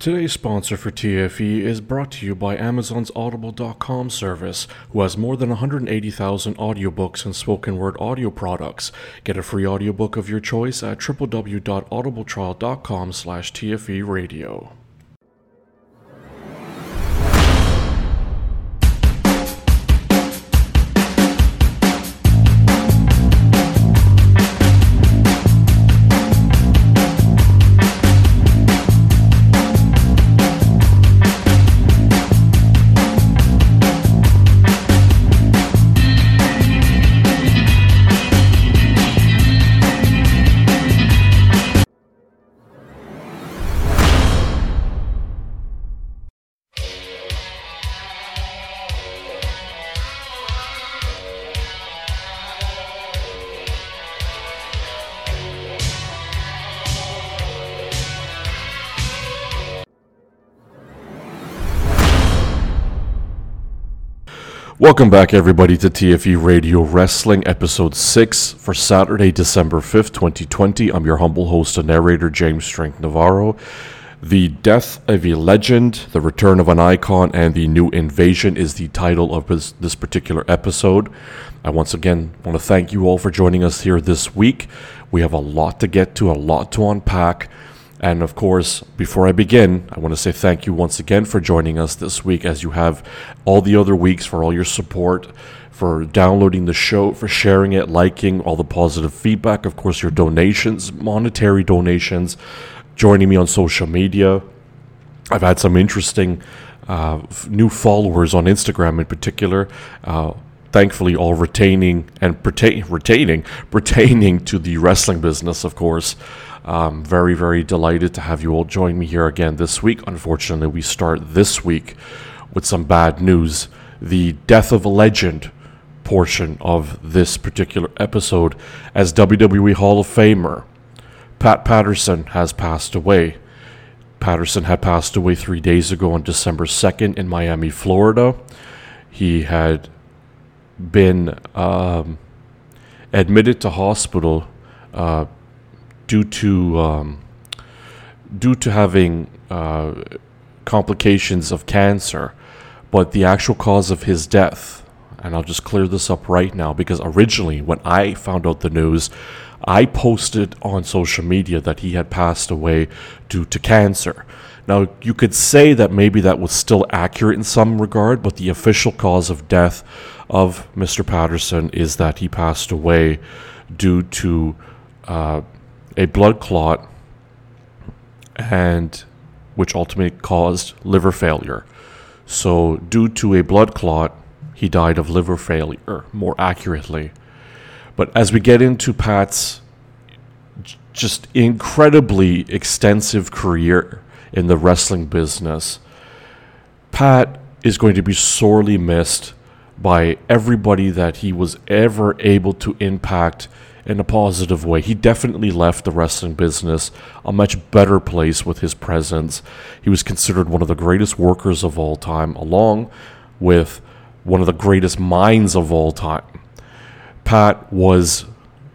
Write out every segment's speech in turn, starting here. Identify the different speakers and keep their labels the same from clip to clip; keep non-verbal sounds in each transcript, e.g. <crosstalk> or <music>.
Speaker 1: Today's sponsor for TFE is brought to you by Amazon's Audible.com service, who has more than 180,000 audiobooks and spoken word audio products. Get a free audiobook of your choice at www.audibletrial.com slash TFE radio. Welcome back, everybody, to TFE Radio Wrestling, episode 6 for Saturday, December 5th, 2020. I'm your humble host and narrator, James Strength Navarro. The Death of a Legend, The Return of an Icon, and The New Invasion is the title of this particular episode. I once again want to thank you all for joining us here this week. We have a lot to get to, a lot to unpack. And of course, before I begin, I want to say thank you once again for joining us this week, as you have all the other weeks, for all your support, for downloading the show, for sharing it, liking, all the positive feedback, of course, your donations, monetary donations, joining me on social media. I've had some interesting uh, new followers on Instagram in particular. Uh, thankfully, all retaining and pertain- retaining <laughs> pertaining to the wrestling business, of course. Um, very, very delighted to have you all join me here again this week. Unfortunately, we start this week with some bad news. The death of a legend portion of this particular episode, as WWE Hall of Famer Pat Patterson has passed away. Patterson had passed away three days ago on December 2nd in Miami, Florida. He had been um, admitted to hospital uh, due to um, due to having uh, complications of cancer, but the actual cause of his death, and I'll just clear this up right now because originally when I found out the news, I posted on social media that he had passed away due to cancer. Now, you could say that maybe that was still accurate in some regard, but the official cause of death of Mr. Patterson is that he passed away due to uh, a blood clot and which ultimately caused liver failure. So due to a blood clot, he died of liver failure, more accurately. But as we get into Pat's just incredibly extensive career in the wrestling business, Pat is going to be sorely missed by everybody that he was ever able to impact in a positive way. He definitely left the wrestling business a much better place with his presence. He was considered one of the greatest workers of all time, along with one of the greatest minds of all time. Pat was,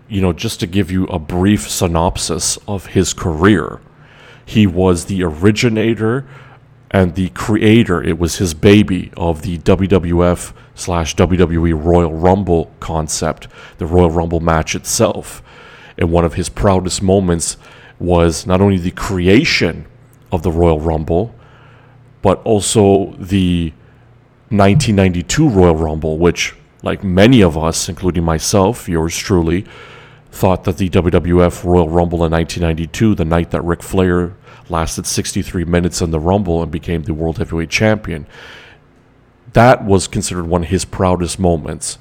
Speaker 1: you know, just to give you a brief synopsis of his career, he was the originator and the creator, it was his baby of the WWF slash WWE Royal Rumble concept, the Royal Rumble match itself. And one of his proudest moments was not only the creation of the Royal Rumble, but also the 1992 Royal Rumble, which, like many of us, including myself, yours truly, thought that the WWF Royal Rumble in 1992, the night that Ric Flair lasted 63 minutes in the Rumble and became the World Heavyweight Champion, that was considered one of his proudest moments.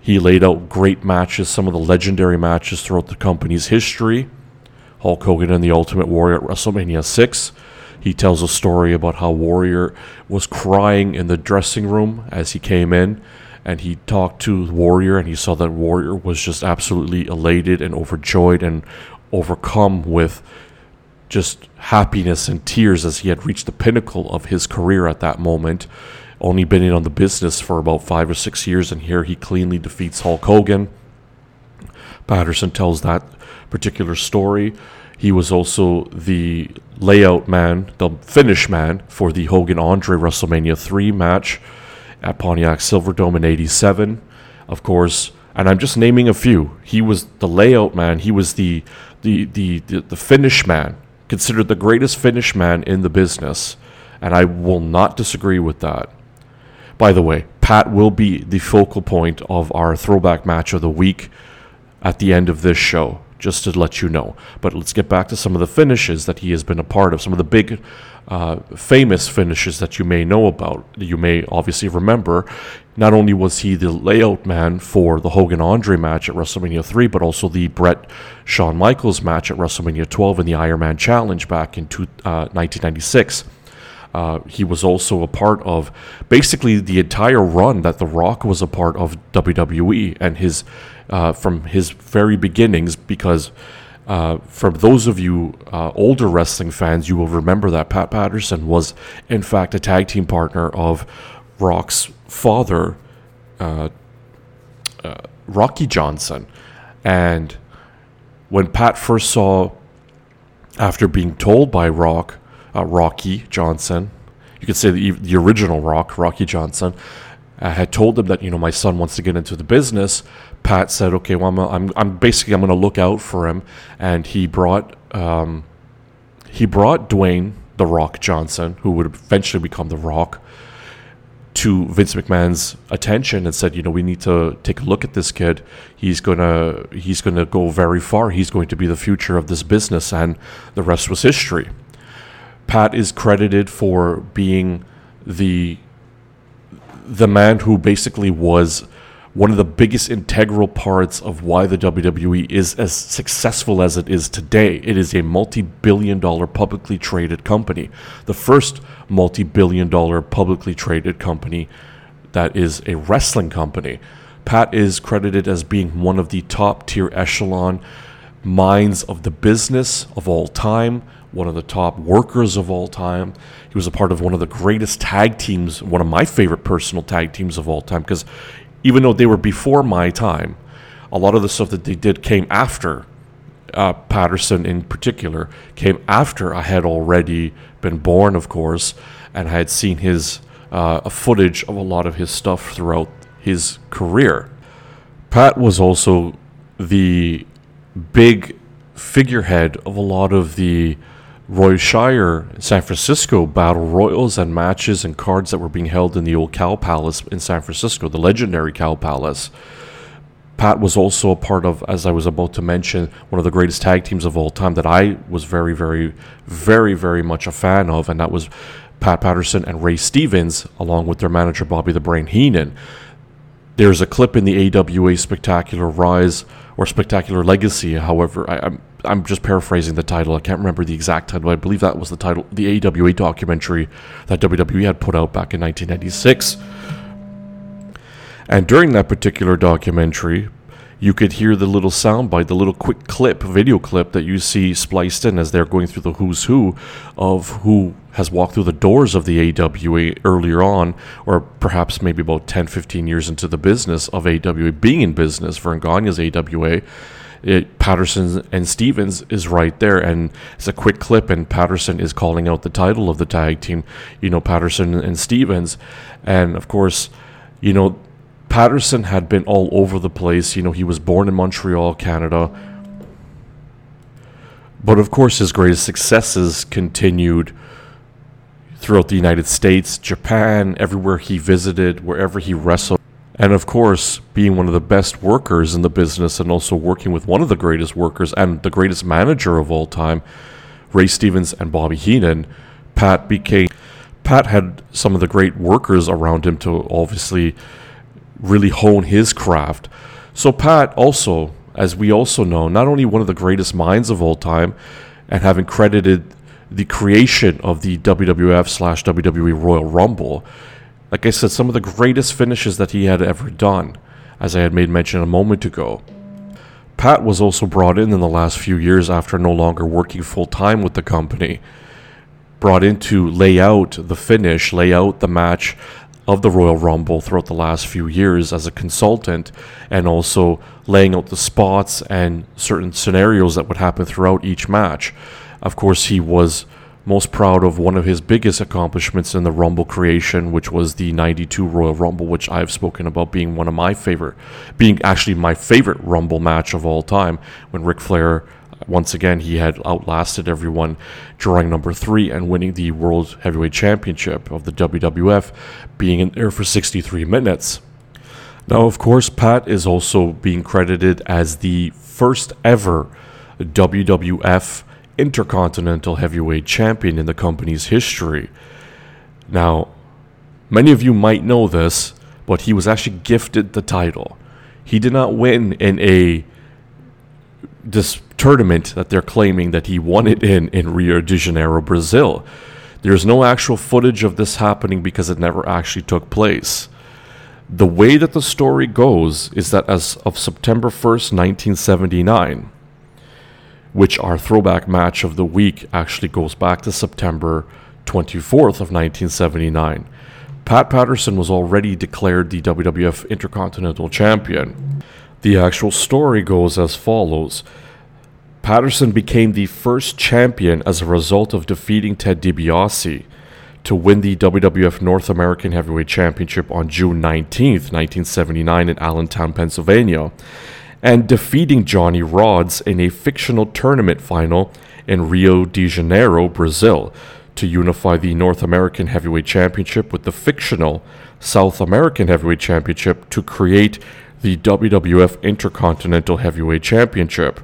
Speaker 1: He laid out great matches, some of the legendary matches throughout the company's history. Hulk Hogan and the Ultimate Warrior at WrestleMania 6. He tells a story about how Warrior was crying in the dressing room as he came in, and he talked to Warrior, and he saw that Warrior was just absolutely elated and overjoyed and overcome with just happiness and tears as he had reached the pinnacle of his career at that moment only been in on the business for about five or six years, and here he cleanly defeats Hulk Hogan. Patterson tells that particular story. He was also the layout man, the finish man for the Hogan Andre WrestleMania 3 match at Pontiac Silverdome in 87. Of course, and I'm just naming a few. He was the layout man, he was the the the the, the finish man, considered the greatest finish man in the business, and I will not disagree with that. By the way, Pat will be the focal point of our throwback match of the week at the end of this show just to let you know. But let's get back to some of the finishes that he has been a part of, some of the big, uh, famous finishes that you may know about, that you may obviously remember. Not only was he the layout man for the Hogan Andre match at WrestleMania 3, but also the Bret Shawn Michaels match at WrestleMania 12 and the Iron Man Challenge back in two, uh, 1996. Uh, he was also a part of basically the entire run that The Rock was a part of WWE and his uh, from his very beginnings. Because uh, for those of you uh, older wrestling fans, you will remember that Pat Patterson was in fact a tag team partner of Rock's father, uh, uh, Rocky Johnson, and when Pat first saw, after being told by Rock uh, Rocky Johnson. You could say the, the original Rock, Rocky Johnson, uh, had told him that you know my son wants to get into the business. Pat said, "Okay, well, I'm, I'm, I'm basically I'm going to look out for him," and he brought um, he brought Dwayne the Rock Johnson, who would eventually become the Rock, to Vince McMahon's attention and said, "You know, we need to take a look at this kid. He's gonna he's gonna go very far. He's going to be the future of this business." And the rest was history. Pat is credited for being the the man who basically was one of the biggest integral parts of why the WWE is as successful as it is today. It is a multi billion dollar publicly traded company, the first multi billion dollar publicly traded company that is a wrestling company. Pat is credited as being one of the top tier echelon minds of the business of all time one of the top workers of all time. He was a part of one of the greatest tag teams, one of my favorite personal tag teams of all time, because even though they were before my time, a lot of the stuff that they did came after uh, Patterson in particular, came after I had already been born, of course, and I had seen his uh, footage of a lot of his stuff throughout his career. Pat was also the big figurehead of a lot of the Roy Shire San Francisco battle royals and matches and cards that were being held in the old Cow Palace in San Francisco, the legendary Cow Palace. Pat was also a part of, as I was about to mention, one of the greatest tag teams of all time that I was very, very, very, very much a fan of, and that was Pat Patterson and Ray Stevens, along with their manager Bobby the Brain Heenan. There's a clip in the AWA Spectacular Rise or Spectacular Legacy, however, I, am I'm just paraphrasing the title. I can't remember the exact title. I believe that was the title, the AWA documentary that WWE had put out back in 1996. And during that particular documentary, you could hear the little soundbite, the little quick clip, video clip that you see spliced in as they're going through the who's who of who has walked through the doors of the AWA earlier on, or perhaps maybe about 10, 15 years into the business of AWA, being in business, Verne Gagne's AWA it, Patterson and Stevens is right there, and it's a quick clip, and Patterson is calling out the title of the tag team, you know, Patterson and Stevens, and of course, you know, Patterson had been all over the place. You know, he was born in Montreal, Canada, but of course, his greatest successes continued throughout the United States, Japan, everywhere he visited, wherever he wrestled. And of course, being one of the best workers in the business and also working with one of the greatest workers and the greatest manager of all time, Ray Stevens and Bobby Heenan, Pat became Pat had some of the great workers around him to obviously really hone his craft. So Pat also, as we also know, not only one of the greatest minds of all time and having credited the creation of the WWF slash WWE Royal Rumble, like I said, some of the greatest finishes that he had ever done, as I had made mention a moment ago. Pat was also brought in in the last few years after no longer working full time with the company. Brought in to lay out the finish, lay out the match, of the Royal Rumble throughout the last few years as a consultant and also laying out the spots and certain scenarios that would happen throughout each match. Of course, he was most proud of one of his biggest accomplishments in the Rumble creation, which was the 92 Royal Rumble, which I've spoken about being one of my favorite, being actually my favorite Rumble match of all time when Ric Flair once again, he had outlasted everyone, drawing number three and winning the World Heavyweight Championship of the WWF, being in there for 63 minutes. Now, of course, Pat is also being credited as the first ever WWF Intercontinental Heavyweight Champion in the company's history. Now, many of you might know this, but he was actually gifted the title. He did not win in a this tournament that they're claiming that he won it in in Rio de Janeiro, Brazil. There's no actual footage of this happening because it never actually took place. The way that the story goes is that as of September 1st, 1979, which our throwback match of the week actually goes back to September 24th of 1979, Pat Patterson was already declared the WWF Intercontinental Champion. The actual story goes as follows. Patterson became the first champion as a result of defeating Ted DiBiase to win the WWF North American Heavyweight Championship on June 19, 1979 in Allentown, Pennsylvania, and defeating Johnny Rodz in a fictional tournament final in Rio de Janeiro, Brazil, to unify the North American Heavyweight Championship with the fictional South American Heavyweight Championship to create the WWF Intercontinental Heavyweight Championship.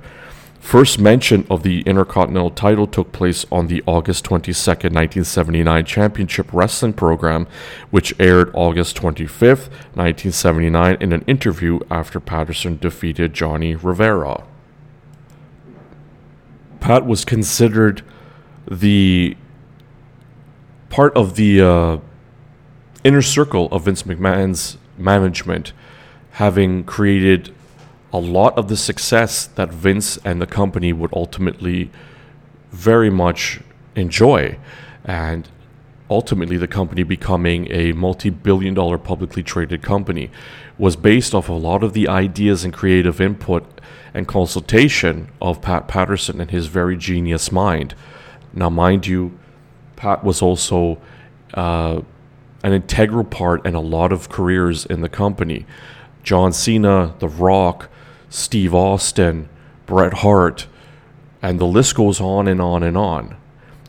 Speaker 1: First mention of the Intercontinental title took place on the August 22, 1979 Championship Wrestling program, which aired August 25, 1979, in an interview after Patterson defeated Johnny Rivera. Pat was considered the part of the uh, inner circle of Vince McMahon's management, having created a lot of the success that Vince and the company would ultimately very much enjoy. And ultimately, the company becoming a multi billion dollar publicly traded company was based off a lot of the ideas and creative input and consultation of Pat Patterson and his very genius mind. Now, mind you, Pat was also uh, an integral part in a lot of careers in the company. John Cena, The Rock, Steve Austin, Bret Hart, and the list goes on and on and on.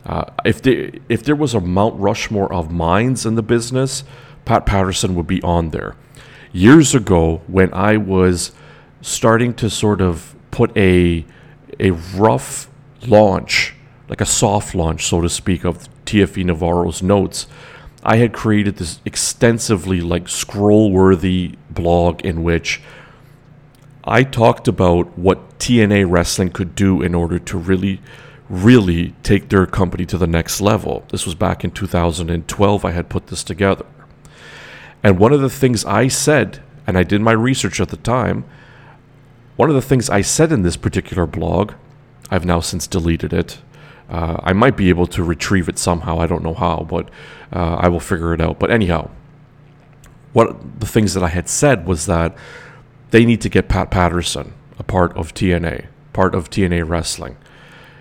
Speaker 1: Uh, if there, if there was a Mount Rushmore of minds in the business, Pat Patterson would be on there. Years ago, when I was starting to sort of put a a rough launch, like a soft launch, so to speak, of TFE Navarro's notes, I had created this extensively like scroll worthy blog in which I talked about what TNA wrestling could do in order to really, really take their company to the next level. This was back in 2012, I had put this together. And one of the things I said, and I did my research at the time, one of the things I said in this particular blog, I've now since deleted it. Uh, I might be able to retrieve it somehow. I don't know how, but uh, I will figure it out. But anyhow, what the things that I had said was that they need to get Pat Patterson a part of TNA, part of TNA wrestling.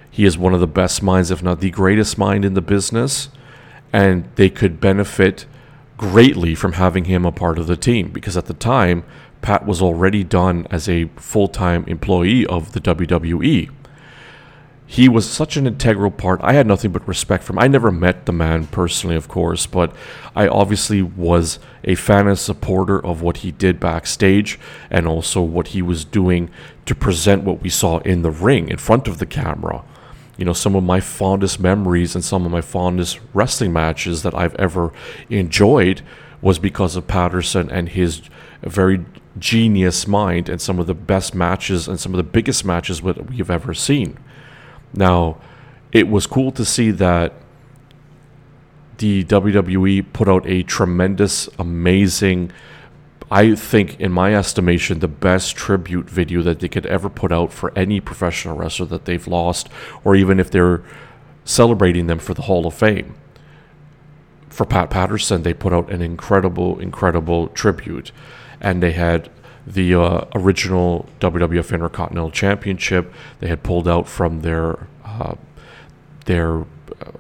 Speaker 1: He is one of the best minds, if not the greatest mind in the business, and they could benefit greatly from having him a part of the team because at the time, Pat was already done as a full time employee of the WWE he was such an integral part. I had nothing but respect for him. I never met the man personally, of course, but I obviously was a fan and supporter of what he did backstage and also what he was doing to present what we saw in the ring in front of the camera. You know, some of my fondest memories and some of my fondest wrestling matches that I've ever enjoyed was because of Patterson and his very genius mind and some of the best matches and some of the biggest matches that we've ever seen. Now, it was cool to see that the WWE put out a tremendous, amazing, I think, in my estimation, the best tribute video that they could ever put out for any professional wrestler that they've lost, or even if they're celebrating them for the Hall of Fame. for Pat Patterson, they put out an incredible, incredible tribute, and they had the uh, original WWF Intercontinental Championship. They had pulled out from their uh, their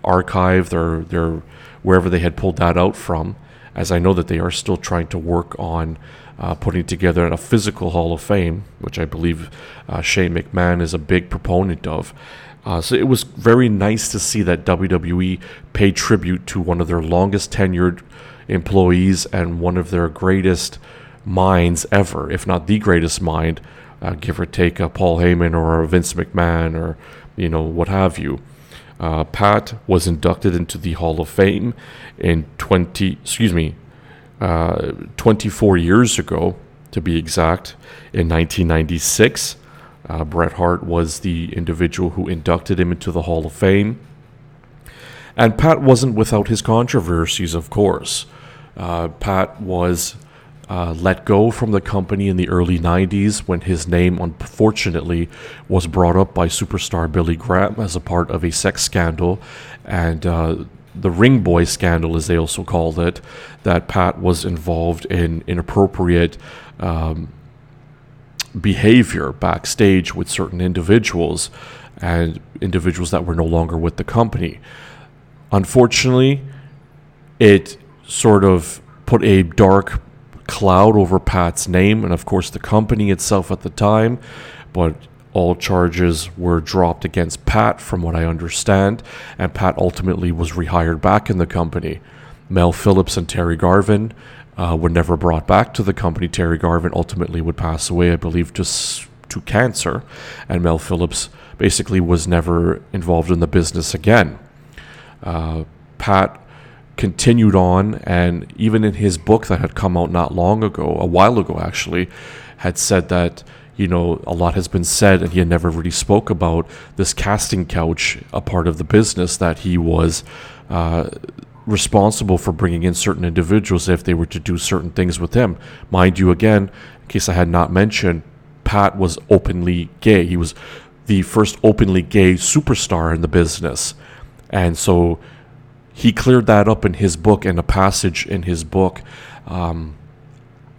Speaker 1: archive, their their wherever they had pulled that out from. As I know that they are still trying to work on uh, putting together a physical Hall of Fame, which I believe uh, Shane McMahon is a big proponent of. Uh, so it was very nice to see that WWE paid tribute to one of their longest tenured employees and one of their greatest minds ever, if not the greatest mind, uh, give or take a Paul Heyman or a Vince McMahon or you know what have you. Uh, Pat was inducted into the Hall of Fame in 20, excuse me, uh, 24 years ago, to be exact, in 1996. Uh, Bret Hart was the individual who inducted him into the Hall of Fame. And Pat wasn't without his controversies, of course. Uh, Pat was uh, let go from the company in the early 90s when his name, unfortunately, was brought up by superstar Billy Graham as a part of a sex scandal. And uh, the Ring Boy scandal, as they also called it, that Pat was involved in inappropriate um, behavior backstage with certain individuals and individuals that were no longer with the company. Unfortunately, it sort of put a dark cloud over Pat's name and, of course, the company itself at the time. But all charges were dropped against Pat, from what I understand, and Pat ultimately was rehired back in the company. Mel Phillips and Terry Garvin uh, were never brought back to the company. Terry Garvin ultimately would pass away, I believe, just to cancer, and Mel Phillips basically was never involved in the business again. Uh, Pat continued on, and even in his book that had come out not long ago, a while ago actually, had said that you know a lot has been said, and he had never really spoke about this casting couch, a part of the business that he was. Uh, responsible for bringing in certain individuals if they were to do certain things with him. Mind you, again, in case I had not mentioned, Pat was openly gay. He was the first openly gay superstar in the business. And so he cleared that up in his book and a passage in his book um,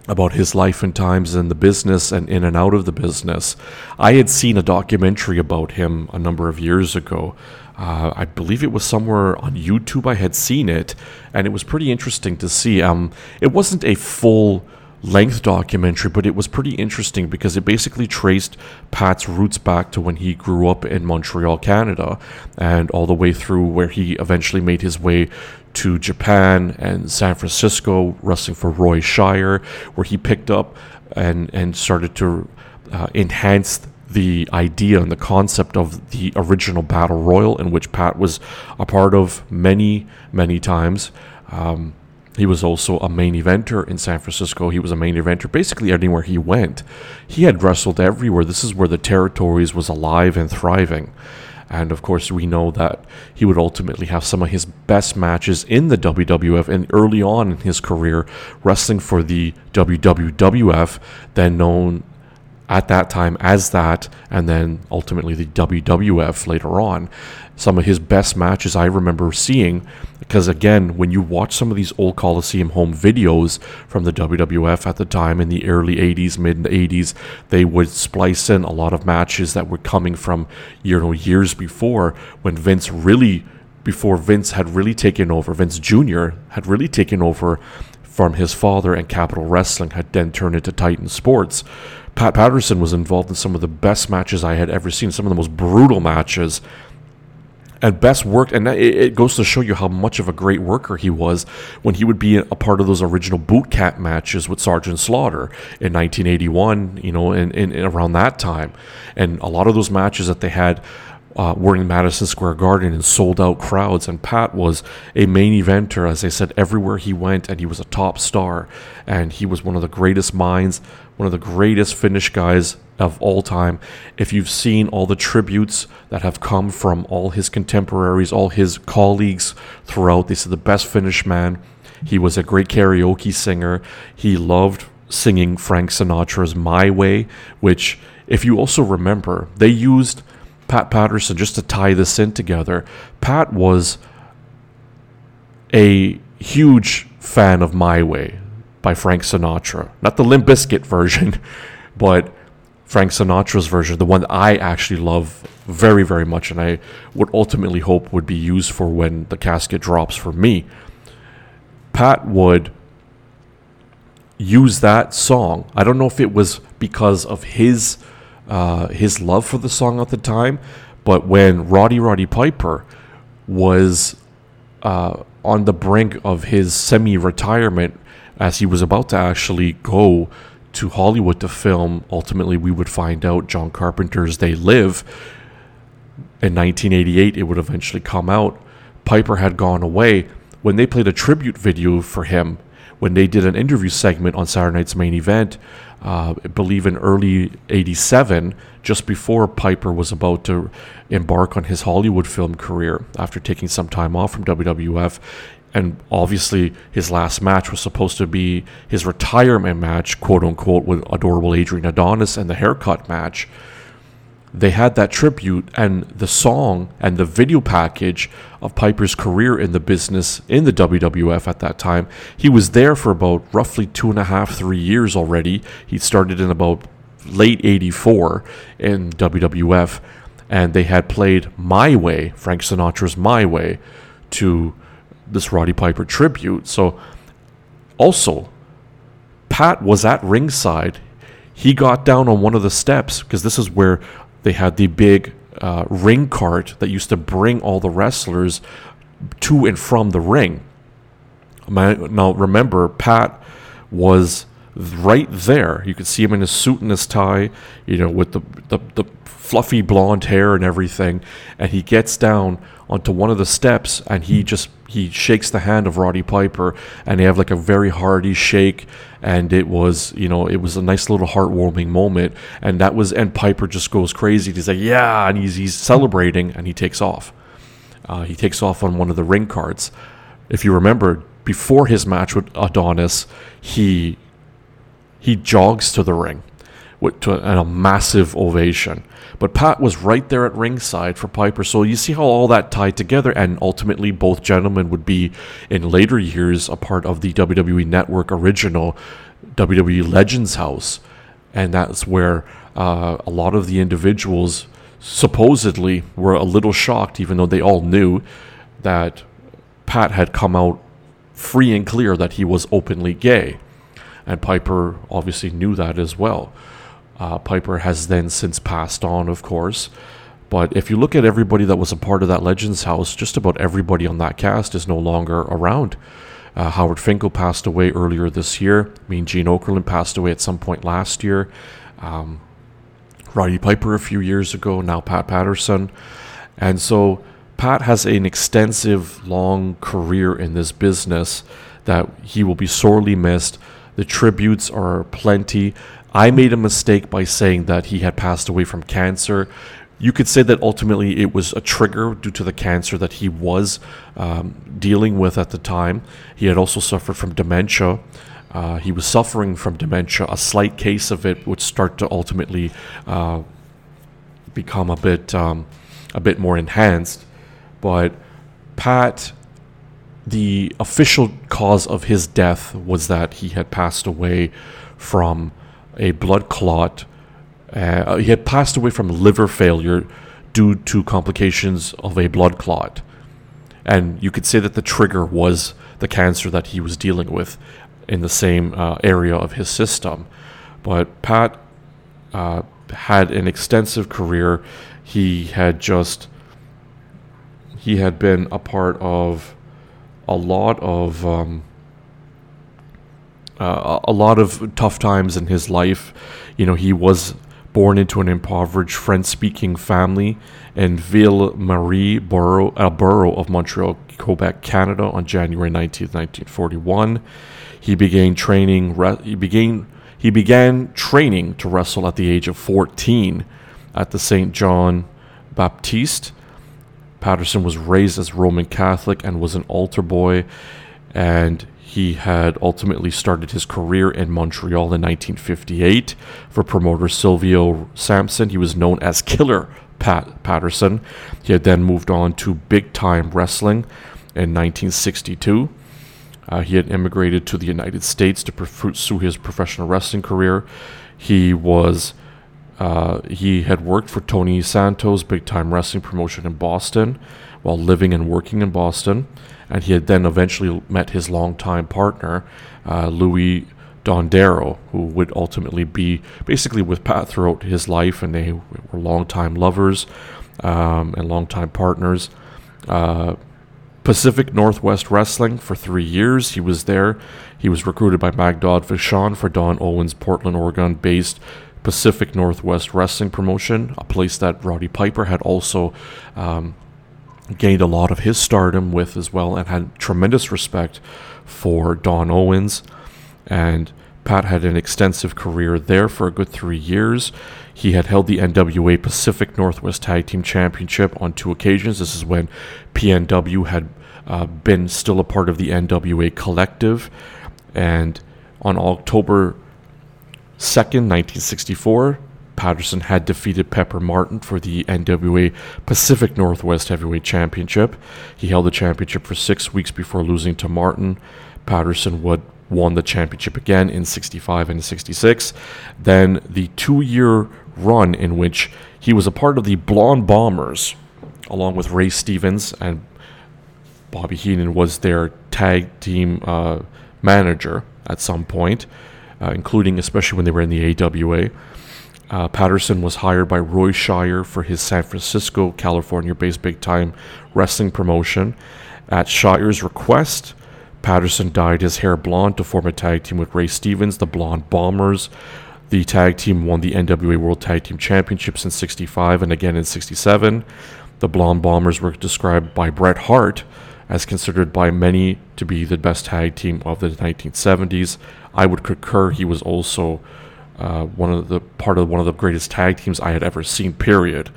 Speaker 1: about his life and times in the business and in and out of the business. I had seen a documentary about him a number of years ago. Uh, I believe it was somewhere on YouTube. I had seen it, and it was pretty interesting to see. Um, it wasn't a full length documentary, but it was pretty interesting because it basically traced Pat's roots back to when he grew up in Montreal, Canada, and all the way through where he eventually made his way to Japan and San Francisco, wrestling for Roy Shire, where he picked up and, and started to uh, enhance the idea and the concept of the original Battle Royal, in which Pat was a part of many, many times. Um, he was also a main eventer in San Francisco. He was a main eventer basically anywhere he went. He had wrestled everywhere. This is where the territories was alive and thriving. And of course, we know that he would ultimately have some of his best matches in the WWF and early on in his career, wrestling for the WWF, then known at that time as that, and then ultimately the WWF later on. Some of his best matches I remember seeing, because again, when you watch some of these old Coliseum home videos from the WWF at the time in the early 80s, mid 80s, they would splice in a lot of matches that were coming from you know years before when Vince really before Vince had really taken over, Vince Jr. had really taken over from his father and Capital Wrestling had then turned into Titan Sports. Pat Patterson was involved in some of the best matches I had ever seen, some of the most brutal matches and best worked and it, goes to show you how much of a great worker he was when he would be a part of those original boot camp matches with sergeant slaughter in 1981 you know and around that time. And a lot of those matches that they had uh, were in Madison Square Garden and sold out crowds. And Pat was a main eventer, as I said, everywhere he went, and he was a top star. And he was one of the greatest minds, one of the greatest finish guys of all time. If you've seen all the tributes that have come from all his contemporaries, all his colleagues throughout, they is the best finish man. He was a great karaoke singer. He loved singing Frank Sinatra's My Way, which, if you also remember, they used Pat Patterson, just to tie this in together, Pat was a huge fan of My Way by Frank Sinatra. Not the Limp Bizkit version, <laughs> but Frank Sinatra's version, the one that I actually love very, very much, and I would ultimately hope would be used for when the casket drops for me. Pat would use that song. I don't know if it was because of his uh, his love for the song at the time, but when Roddy Roddy Piper was uh, on the brink of his semi-retirement, as he was about to actually go to Hollywood to film, ultimately we would find out John Carpenter's They Live. In 1988, it would eventually come out. Piper had gone away. When they played a tribute video for him, when they did an interview segment on Saturday Night's Main Event, uh, believe in early 87, just before Piper was about to embark on his Hollywood film career after taking some time off from WWF, and obviously his last match was supposed to be his retirement match, quote unquote, with adorable Adrian Adonis and the haircut match. They had that tribute and the song and the video package of Piper's career in the business in the WWF at that time. He was there for about roughly two and a half, three years already. He started in about late 84 in WWF, and they had played My Way, Frank Sinatra's My Way, to this Roddy Piper tribute. So, also, Pat was at ringside. He got down on one of the steps because this is where they had the big uh, ring cart that used to bring all the wrestlers to and from the ring. Now, remember, Pat was right there. You could see him in his suit and his tie, you know, with the, the, the fluffy blonde hair and everything. And he gets down onto one of the steps and he just he shakes the hand of Roddy Piper and they have like a very hearty shake and it was you know it was a nice little heartwarming moment. And that was and Piper just goes crazy he's like yeah and he's he's celebrating and he takes off. Uh, he takes off on one of the ring carts if you remember before his match with Adonis he he jogs to the ring with to a massive ovation but Pat was right there at ringside for Piper. So you see how all that tied together, and ultimately both gentlemen would be in later years a part of the WWE Network original WWE Legends House. And that's where uh, a lot of the individuals supposedly were a little shocked, even though they all knew that Pat had come out free and clear that he was openly gay. And Piper obviously knew that as well. Uh, Piper has then since passed on, of course. But if you look at everybody that was a part of that Legends house, just about everybody on that cast is no longer around. Uh, Howard Finkel passed away earlier this year. I mean, Gene Okerlund passed away at some point last year. Um, Roddy Piper a few years ago, now Pat Patterson. And so Pat has an extensive, long career in this business that he will be sorely missed. The tributes are plenty. I made a mistake by saying that he had passed away from cancer. You could say that ultimately it was a trigger due to the cancer that he was um, dealing with at the time. He had also suffered from dementia. Uh, he was suffering from dementia. A slight case of it would start to ultimately uh, become a bit um, a bit more enhanced. But Pat, the official cause of his death was that he had passed away from a blood clot. Uh, he had passed away from liver failure due to complications of a blood clot. And you could say that the trigger was the cancer that he was dealing with in the same uh, area of his system. But Pat uh, had an extensive career. He had just he had been a part of a lot of um, uh, a lot of tough times in his life. You know, he was born into an impoverished French-speaking family in Ville Marie borough, a borough of Montreal, Quebec, Canada, on January 19, 1941. He began training. Re- he began he began training to wrestle at the age of 14 at the St. John Baptiste. Patterson was raised as Roman Catholic and was an altar boy, and he had ultimately started his career in Montreal in 1958 for promoter Silvio Sampson. He was known as Killer Pat Patterson. He had then moved on to big time wrestling in 1962. Uh, he had immigrated to the United States to pursue his professional wrestling career. He was uh, he had worked for Tony Santos' big time wrestling promotion in Boston while living and working in Boston. And he had then eventually met his longtime partner, uh, Louis Dondero, who would ultimately be basically with Pat throughout his life, and they were longtime lovers um, and longtime partners. Uh, Pacific Northwest Wrestling for three years. He was there. He was recruited by Mad Dog Vachon for Don Owens' Portland, Oregon based Pacific Northwest Wrestling promotion, a place that Roddy Piper had also um, gained a lot of his stardom with as well and had tremendous respect for Don Owens. And Pat had an extensive career there for a good three years. He had held the NWA Pacific Northwest Tag Team Championship on two occasions. This is when PNW had uh, been still a part of the NWA collective. And on October 2nd, 1964, Patterson had defeated Pepper Martin for the NWA Pacific Northwest Heavyweight Championship. He held the championship for six weeks before losing to Martin. Patterson would won the championship again in 65 and 66. Then the two year run in which he was a part of the Blonde Bombers, along with Ray Stevens and Bobby Heenan was their tag team uh, manager at some point, uh, including especially when they were in the AWA. Uh, Patterson was hired by Roy Shire for his San Francisco, California based big time wrestling promotion. At Shire's request, Patterson dyed his hair blonde to form a tag team with Ray Stevens, the Blonde Bombers. The tag team won the NWA World Tag Team Championships in 65 and again in 67. The Blonde Bombers were described by Bret Hart as considered by many to be the best tag team of the 1970s. I would concur he was also uh, one of the part of one of the greatest tag teams I had ever seen. Period.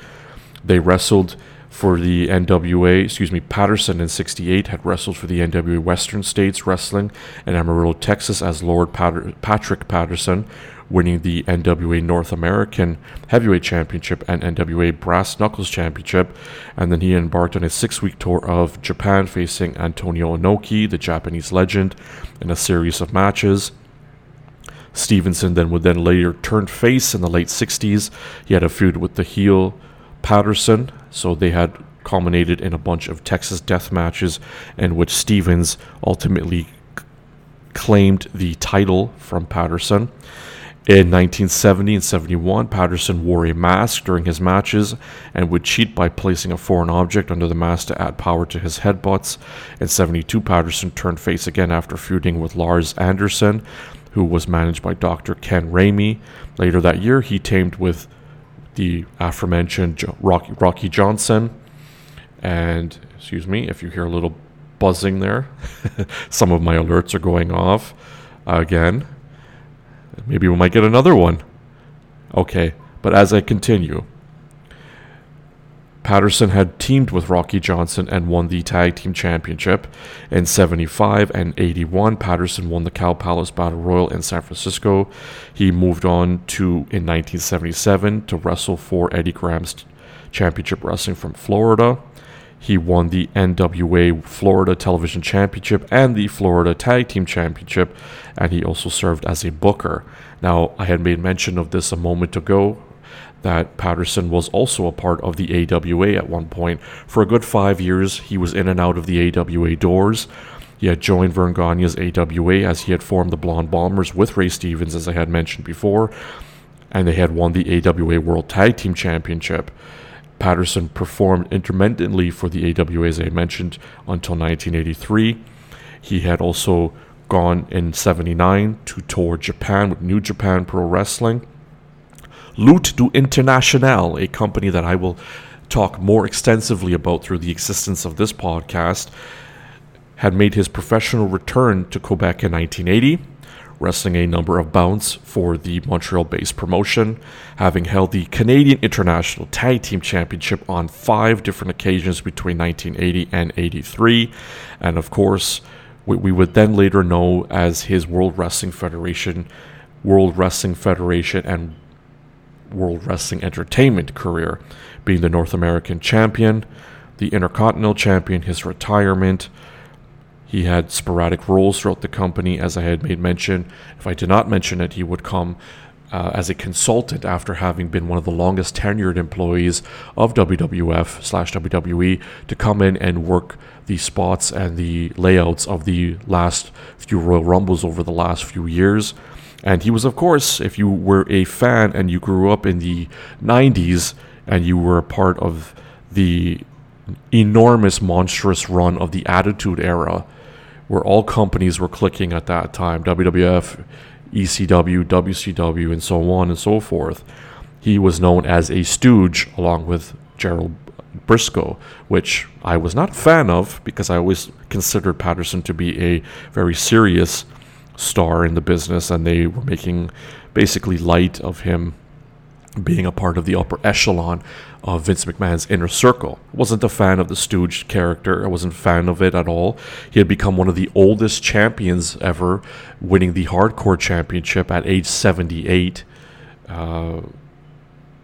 Speaker 1: They wrestled for the NWA, excuse me, Patterson in 68 had wrestled for the NWA Western States Wrestling in Amarillo, Texas as Lord Patter- Patrick Patterson, winning the NWA North American Heavyweight Championship and NWA Brass Knuckles Championship. And then he embarked on a six week tour of Japan facing Antonio Inoki, the Japanese legend, in a series of matches. Stevenson then would then later turn face in the late 60s. He had a feud with the heel Patterson, so they had culminated in a bunch of Texas death matches in which Stevens ultimately c- claimed the title from Patterson. In 1970 and 71, Patterson wore a mask during his matches and would cheat by placing a foreign object under the mask to add power to his headbutts. In 72, Patterson turned face again after feuding with Lars Anderson, who was managed by Dr. Ken Ramey. Later that year, he tamed with the aforementioned Rocky, Rocky Johnson. And, excuse me, if you hear a little buzzing there, <laughs> some of my alerts are going off again. Maybe we might get another one. Okay, but as I continue, Patterson had teamed with Rocky Johnson and won the Tag Team Championship. In 75 and 81, Patterson won the Cow Palace Battle Royal in San Francisco. He moved on to, in 1977, to wrestle for Eddie Graham's Championship Wrestling from Florida. He won the NWA Florida Television Championship and the Florida Tag Team Championship, and he also served as a booker. Now, I had made mention of this a moment ago that Patterson was also a part of the AWA at one point. For a good five years, he was in and out of the AWA doors. He had joined Verne Gagne's AWA as he had formed the Blonde Bombers with Ray Stevens, as I had mentioned before, and they had won the AWA World Tag Team Championship. Patterson performed intermittently for the AWA, as I mentioned, until 1983. He had also gone in 79 to tour Japan with New Japan Pro Wrestling. Lutte du International, a company that I will talk more extensively about through the existence of this podcast, had made his professional return to Quebec in 1980 wrestling a number of bouts for the Montreal based promotion, having held the Canadian International Tag Team Championship on five different occasions between 1980 and 83. And of course, what we would then later know as his World Wrestling Federation, World Wrestling Federation, and World Wrestling Entertainment career, being the North American champion, the Intercontinental champion, his retirement. He had sporadic roles throughout the company, as I had made mention. If I did not mention it, he would come uh, as a consultant after having been one of the longest tenured employees of WWF slash WWE to come in and work the spots and the layouts of the last few Royal Rumbles over the last few years. And he was, of course, if you were a fan and you grew up in the 90s and you were a part of the enormous, monstrous run of the Attitude Era, where all companies were clicking at that time WWF, ECW, WCW, and so on and so forth. He was known as a stooge along with Gerald Brisco, which I was not a fan of because I always considered Patterson to be a very serious star in the business, and they were making basically light of him being a part of the upper echelon of Vince McMahon's inner circle. Wasn't a fan of the Stooge character. I wasn't a fan of it at all. He had become one of the oldest champions ever, winning the Hardcore Championship at age 78. Uh,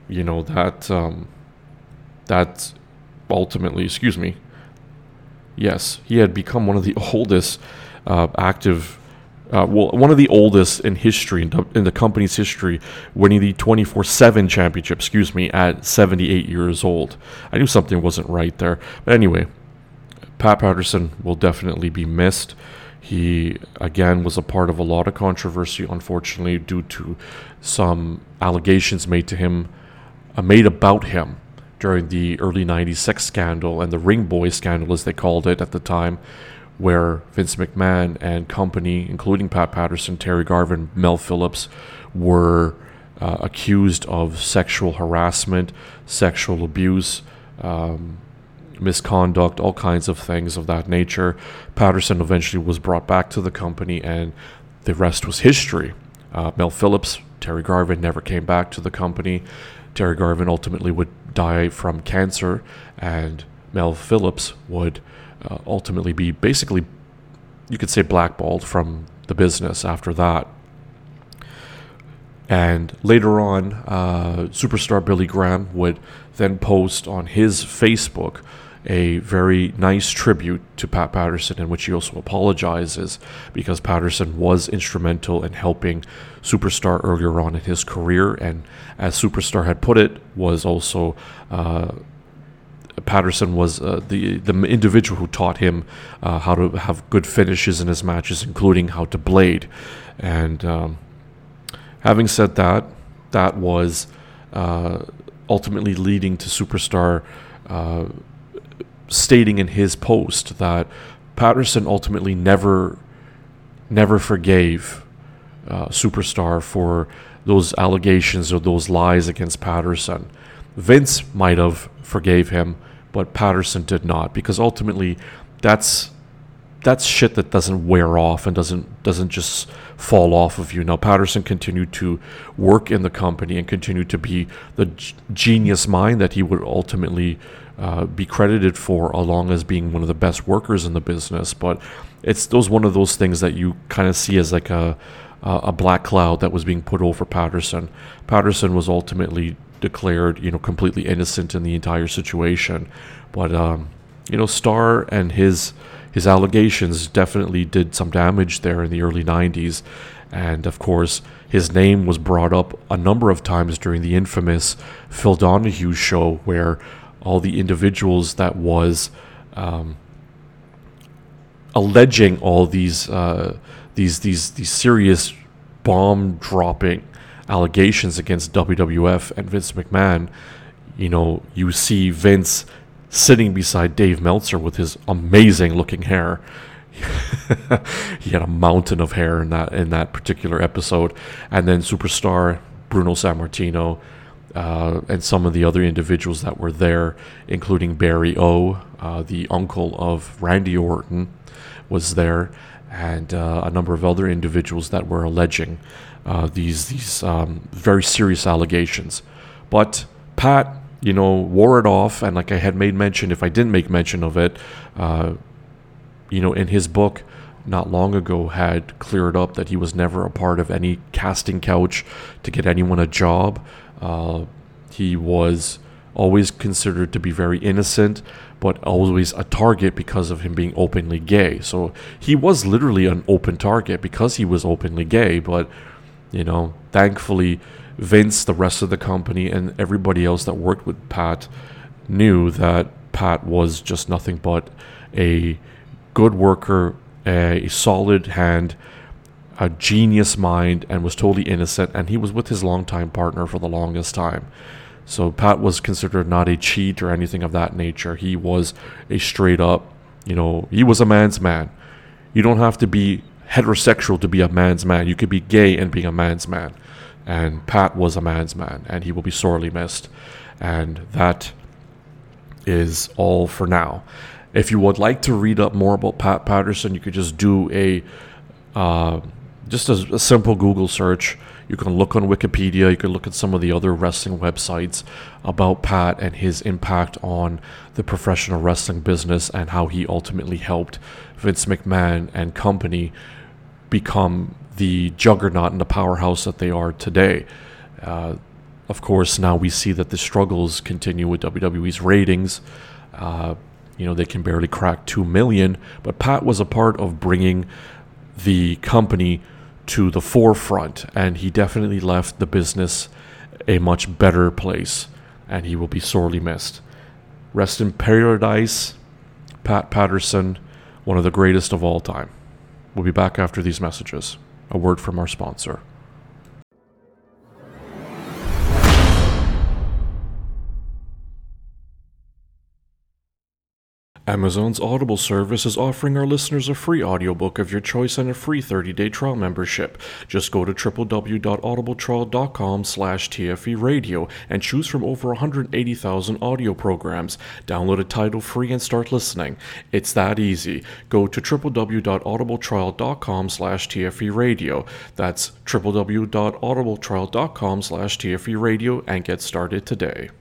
Speaker 1: you know that um, that ultimately, excuse me. Yes, he had become one of the <laughs> oldest uh, active uh, well, one of the oldest in history, in the, in the company's history, winning the 24 7 championship, excuse me, at 78 years old. I knew something wasn't right there. But anyway, Pat Patterson will definitely be missed. He, again, was a part of a lot of controversy, unfortunately, due to some allegations made to him, uh, made about him during the early 90s sex scandal and the Ring Boy scandal, as they called it at the time where Vince McMahon and company, including Pat Patterson, Terry Garvin, Mel Phillips, were uh, accused of sexual harassment, sexual abuse, um, misconduct, all kinds of things of that nature. Patterson eventually was brought back to the company, and the rest was history. Uh, Mel Phillips, Terry Garvin never came back to the company. Terry Garvin ultimately would die from cancer, and Mel Phillips would uh, ultimately be basically, you could say, blackballed from the business after that. And later on, uh, superstar Billy Graham would then post on his Facebook a very nice tribute to Pat Patterson, in which he also apologizes because Patterson was instrumental in helping Superstar earlier on in his career, and as Superstar had put it, was also uh, Patterson was uh, the the individual who taught him uh, how to have good finishes in his matches, including how to blade. And um, having said that, that was uh, ultimately leading to Superstar uh, stating in his post that Patterson ultimately never never forgave uh, Superstar for those allegations or those lies against Patterson. Vince might have forgave him, but Patterson did not because ultimately that's that's shit that doesn't wear off and doesn't doesn't just fall off of you. Now Patterson continued to work in the company and continued to be the g- genius mind that he would ultimately uh, be credited for, along as being one of the best workers in the business. But it's those one of those things that you kind of see as like a a black cloud that was being put over Patterson. Patterson was ultimately declared, you know, completely innocent in the entire situation. But um, you know, Starr and his his allegations definitely did some damage there in the early '90s, and of course, his name was brought up a number of times during the infamous Phil Donahue show, where all the individuals that was um, alleging all these uh, these these these serious bomb dropping allegations against WWF and Vince McMahon, you know, you see Vince sitting beside Dave Meltzer with his amazing looking hair. <laughs> he had a mountain of hair in that in that particular episode, and then superstar Bruno Sammartino uh, and some of the other individuals that were there, including Barry O, uh, the uncle of Randy Orton, was there, and uh, a number of other individuals that were alleging uh, these these um, very serious allegations. But Pat, you know, wore it off, and like I had made mention, if I didn't make mention of it, uh, you know, in his book not long ago had cleared up that he was never a part of any casting couch to get anyone a job. Uh, he was always considered to be very innocent, but always a target because of him being openly gay. So he was literally an open target because he was openly gay, but you know, thankfully, Vince, the rest of the company, and everybody else that worked with Pat knew that Pat was just nothing but a good worker, a solid hand, a genius mind, and was totally innocent. And he was with his longtime partner for the longest time. So Pat was considered not a cheat or anything of that nature. He was a straight up, you know, he was a man's man. You don't have to be heterosexual to be a man's man. You could be gay and be a man's man. And Pat was a man's man, and he will be sorely missed. And that is all for now. If you would like to read up more about Pat Patterson, you could just do a uh, just a, a simple Google search. You can look on Wikipedia. You can look at some of the other wrestling websites about Pat and his impact on the professional wrestling business and how he ultimately helped Vince McMahon and company become the juggernaut and the powerhouse that they are today. Uh, of course, now we see that the struggles continue with WWE's ratings. Uh, you know, they can barely crack 2 million, but Pat was a part of bringing the company to the forefront, and he definitely left the business a much better place, and he will be sorely missed. Rest in paradise, Pat Patterson, one of the greatest of all time. We'll be back after these messages. A word from our sponsor. Amazon's Audible service is offering our listeners a free audiobook of your choice and a free 30-day trial membership. Just go to www.audibletrial.com slash TFE radio and choose from over 180,000 audio programs. Download a title free and start listening. It's that easy. Go to www.audibletrial.com slash TFE radio. That's www.audibletrial.com slash TFE radio and get started today.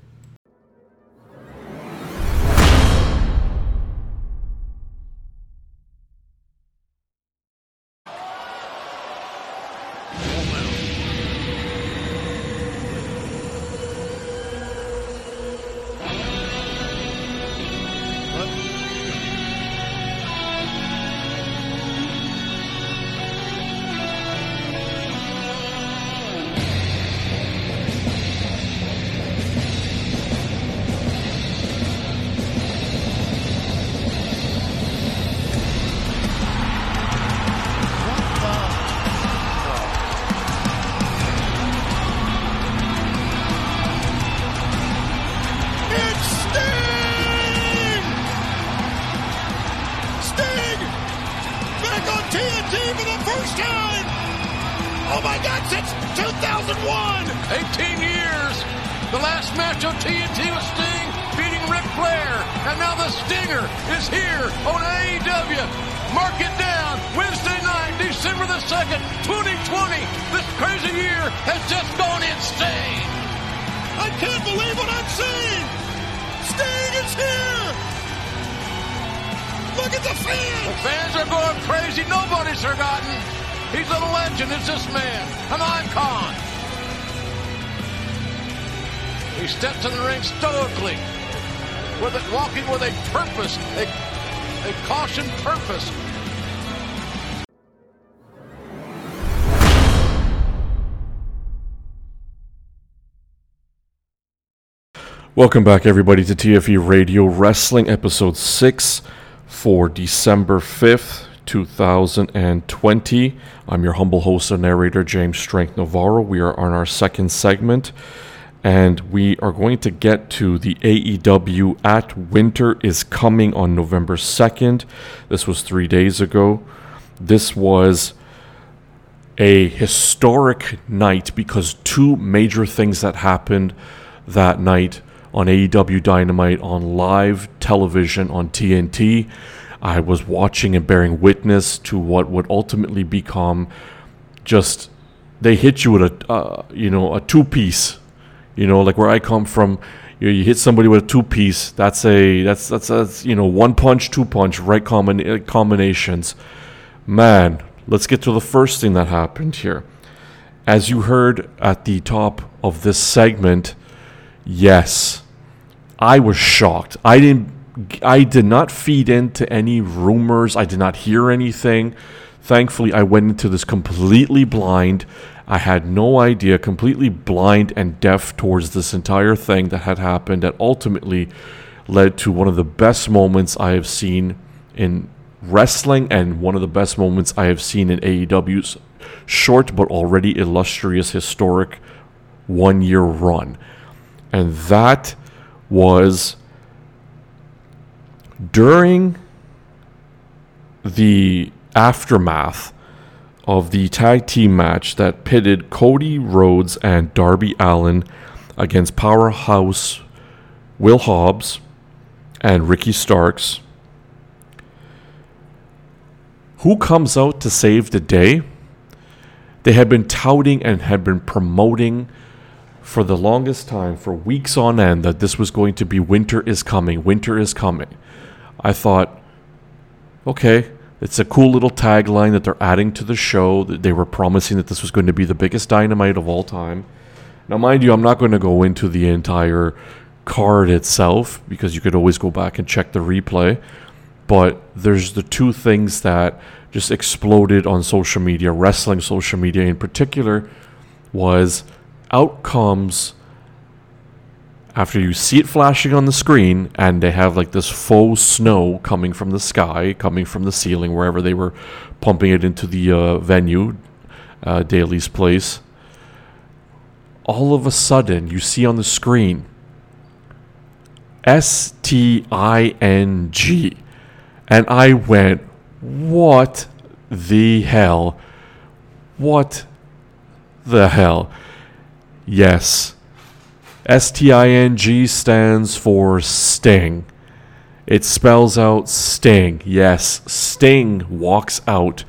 Speaker 1: Welcome back, everybody, to TFE Radio Wrestling, episode 6 for December 5th, 2020. I'm your humble host and narrator, James Strength Navarro. We are on our second segment, and we are going to get to the AEW at Winter is coming on November 2nd. This was three days ago. This was a historic night because two major things that happened that night on AEW Dynamite on live television on TNT. I was watching and bearing witness to what would ultimately become just they hit you with a uh, you know a two piece you know like where I come from you, you hit somebody with a two piece that's a that's that's that's you know one punch two punch right combin- uh, combinations. Man let's get to the first thing that happened here. As you heard at the top of this segment yes I was shocked. I didn't I did not feed into any rumors. I did not hear anything. Thankfully, I went into this completely blind. I had no idea, completely blind and deaf towards this entire thing that had happened that ultimately led to one of the best moments I have seen in wrestling and one of the best moments I have seen in AEW's short but already illustrious historic one year run. And that was during the aftermath of the tag team match that pitted Cody Rhodes and Darby Allin against Powerhouse Will Hobbs and Ricky Starks. Who comes out to save the day? They had been touting and had been promoting for the longest time, for weeks on end, that this was going to be winter is coming, winter is coming. I thought, okay, it's a cool little tagline that they're adding to the show. They were promising that this was going to be the biggest dynamite of all time. Now, mind you, I'm not going to go into the entire card itself because you could always go back and check the replay. But there's the two things that just exploded on social media, wrestling social media in particular, was outcomes after you see it flashing on the screen and they have like this faux snow coming from the sky, coming from the ceiling, wherever they were pumping it into the uh, venue, uh, Daily's Place, all of a sudden you see on the screen S T I N G. And I went, what the hell? What the hell? Yes S T I N G stands for Sting. It spells out Sting. Yes, Sting walks out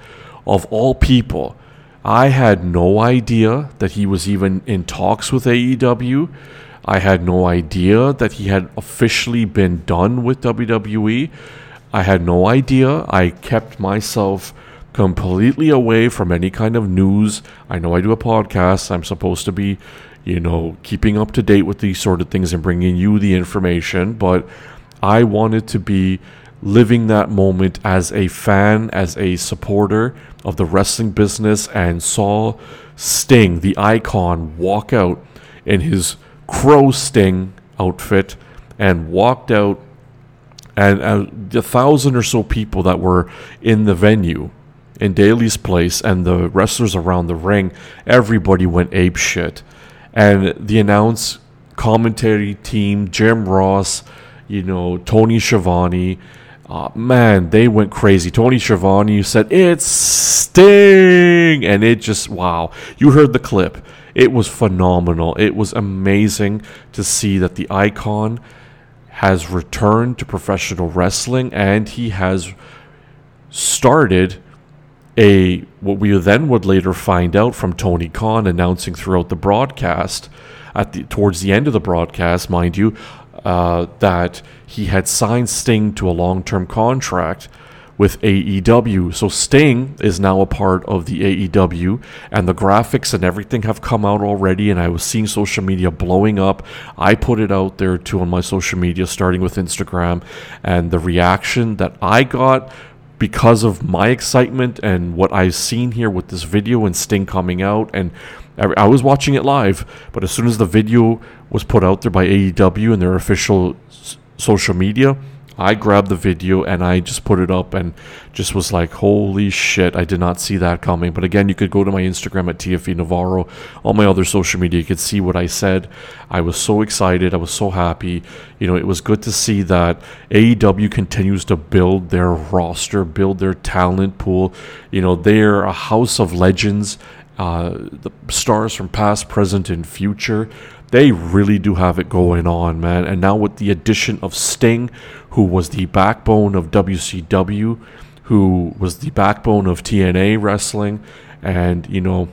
Speaker 1: of all people. I had no idea that he was even in talks with AEW. I had no idea that he had officially been done with WWE. I had no idea. I kept myself completely away from any kind of news. I know I do a podcast. I'm supposed to be you know, keeping up to date with these sort of things and bringing you the information. But I wanted to be living that moment as a fan, as a supporter of the wrestling business, and saw Sting, the icon, walk out in his Crow Sting outfit and walked out. And uh, the thousand or so people that were in the venue in Daily's place and the wrestlers around the ring, everybody went ape shit and the announce commentary team, Jim Ross, you know, Tony Schiavone, uh, man, they went crazy. Tony Schiavone said, It's Sting! And it just, wow. You heard the clip. It was phenomenal. It was amazing to see that the icon has returned to professional wrestling and he has started a what we then would later find out from Tony Khan announcing throughout the broadcast, at the towards the end of the broadcast, mind you, uh, that he had signed Sting to a long-term contract with AEW. So Sting is now a part of the AEW, and the graphics and everything have come out already. And I was seeing social media blowing up. I put it out there too on my social media, starting with Instagram, and the reaction that I got because of my excitement and what I've seen here with this video and Sting coming out. And I, was watching it live, but as soon as the video was put out there by AEW and their official social media, I grabbed the video and I just put it up and just was like, holy shit, I did not see that coming. But again, you could go to my Instagram at TFE Navarro, all my other social media, you could see what I said. I was so excited, I was so happy. You know, it was good to see that AEW continues to build their roster, build their talent pool. You know, they're a house of legends, uh, the stars from past, present, and future they really do have it going on, man. And now with the addition of Sting, who was the backbone of WCW, who was the backbone of TNA wrestling, and you know,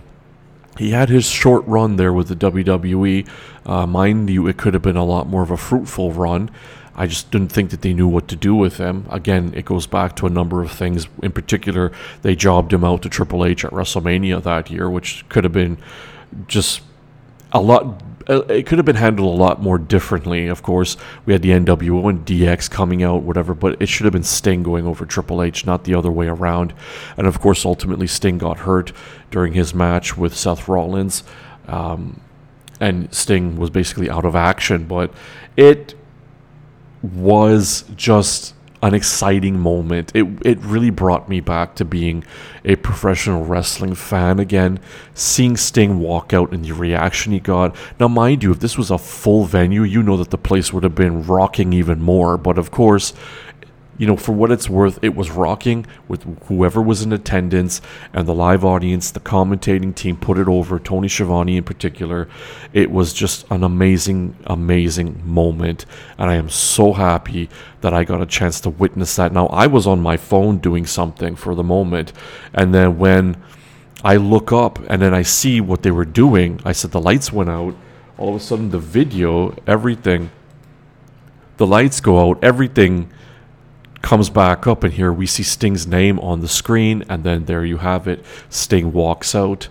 Speaker 1: he had his short run there with the WWE. Uh, mind you, it could have been a lot more of a fruitful run. I just didn't think that they knew what to do with him. Again, it goes back to a number of things. In particular, they jobbed him out to Triple H at WrestleMania that year, which could have been just a lot it could have been handled a lot more differently. Of course, we had the NWO and DX coming out, whatever, but it should have been Sting going over Triple H, not the other way around. And of course, ultimately, Sting got hurt during his match with Seth Rollins, um, and Sting was basically out of action. But it was just an exciting moment. It it really brought me back to being a professional wrestling fan again. Seeing Sting walk out and the reaction he got. Now, mind you, if this was a full venue, you know that the place would have been rocking even more. But of course, you know, for what it's worth, it was rocking with whoever was in attendance and the live audience. The commentating team put it over, Tony Schiavone in particular. It was just an amazing, amazing moment. And I am so happy that I got a chance to witness that. Now, I was on my phone doing something for the moment. And then when I look up and then I see what they were doing, I said the lights went out. All of a sudden, the video, everything, the lights go out, everything comes back up, and here we see Sting's name on the screen, and then there you have it. Sting walks out,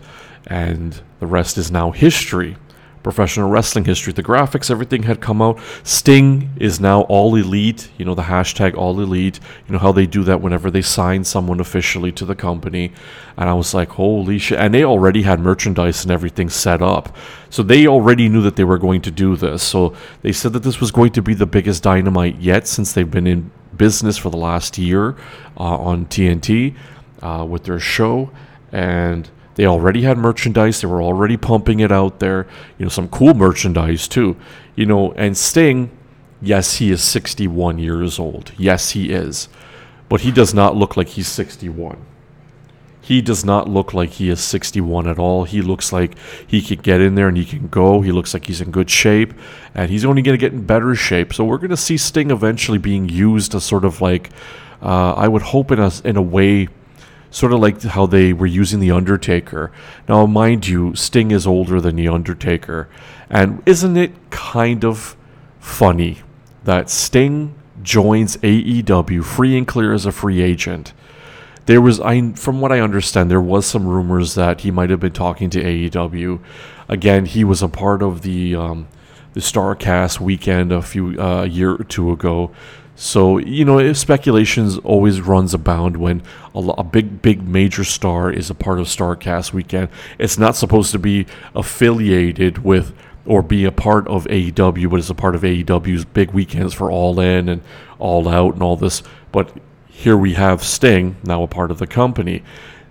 Speaker 1: and the rest is now history. Professional wrestling history. The graphics, everything had come out. Sting is now all elite. You know, the hashtag all elite. You know how they do that whenever they sign someone officially to the company. And I was like, holy shit. And they already had merchandise and everything set up. So they already knew that they were going to do this. So they said that this was going to be the biggest dynamite yet since they've been in business for the last year uh, on TNT uh, with their show, and they already had merchandise. They were already pumping it out there. You know, some cool merchandise too. You know, and Sting, yes, he is 61 years old. Yes, he is, but he does not look like he's 61 he does not look like he is 61 at all. He looks like he could get in there and he can go. He looks like he's in good shape, and he's only going to get in better shape. So we're going to see Sting eventually being used as sort of like, uh, I would hope in a in a way, sort of like how they were using the Undertaker. Now, mind you, Sting is older than the Undertaker, and isn't it kind of funny that Sting joins AEW free and clear as a free agent? There was I from what I understand there was some rumors that he might have been talking to AEW. Again, he was a part of the um, the Starcast weekend a few uh, a year or two ago. So you know, speculations always runs abound when a, a, big, big major star is a part of Starcast weekend. It's not supposed to be affiliated with or be a part of AEW, but it's a part of AEW's big weekends for All In and All Out and all this. But here we have Sting, now a part of the company.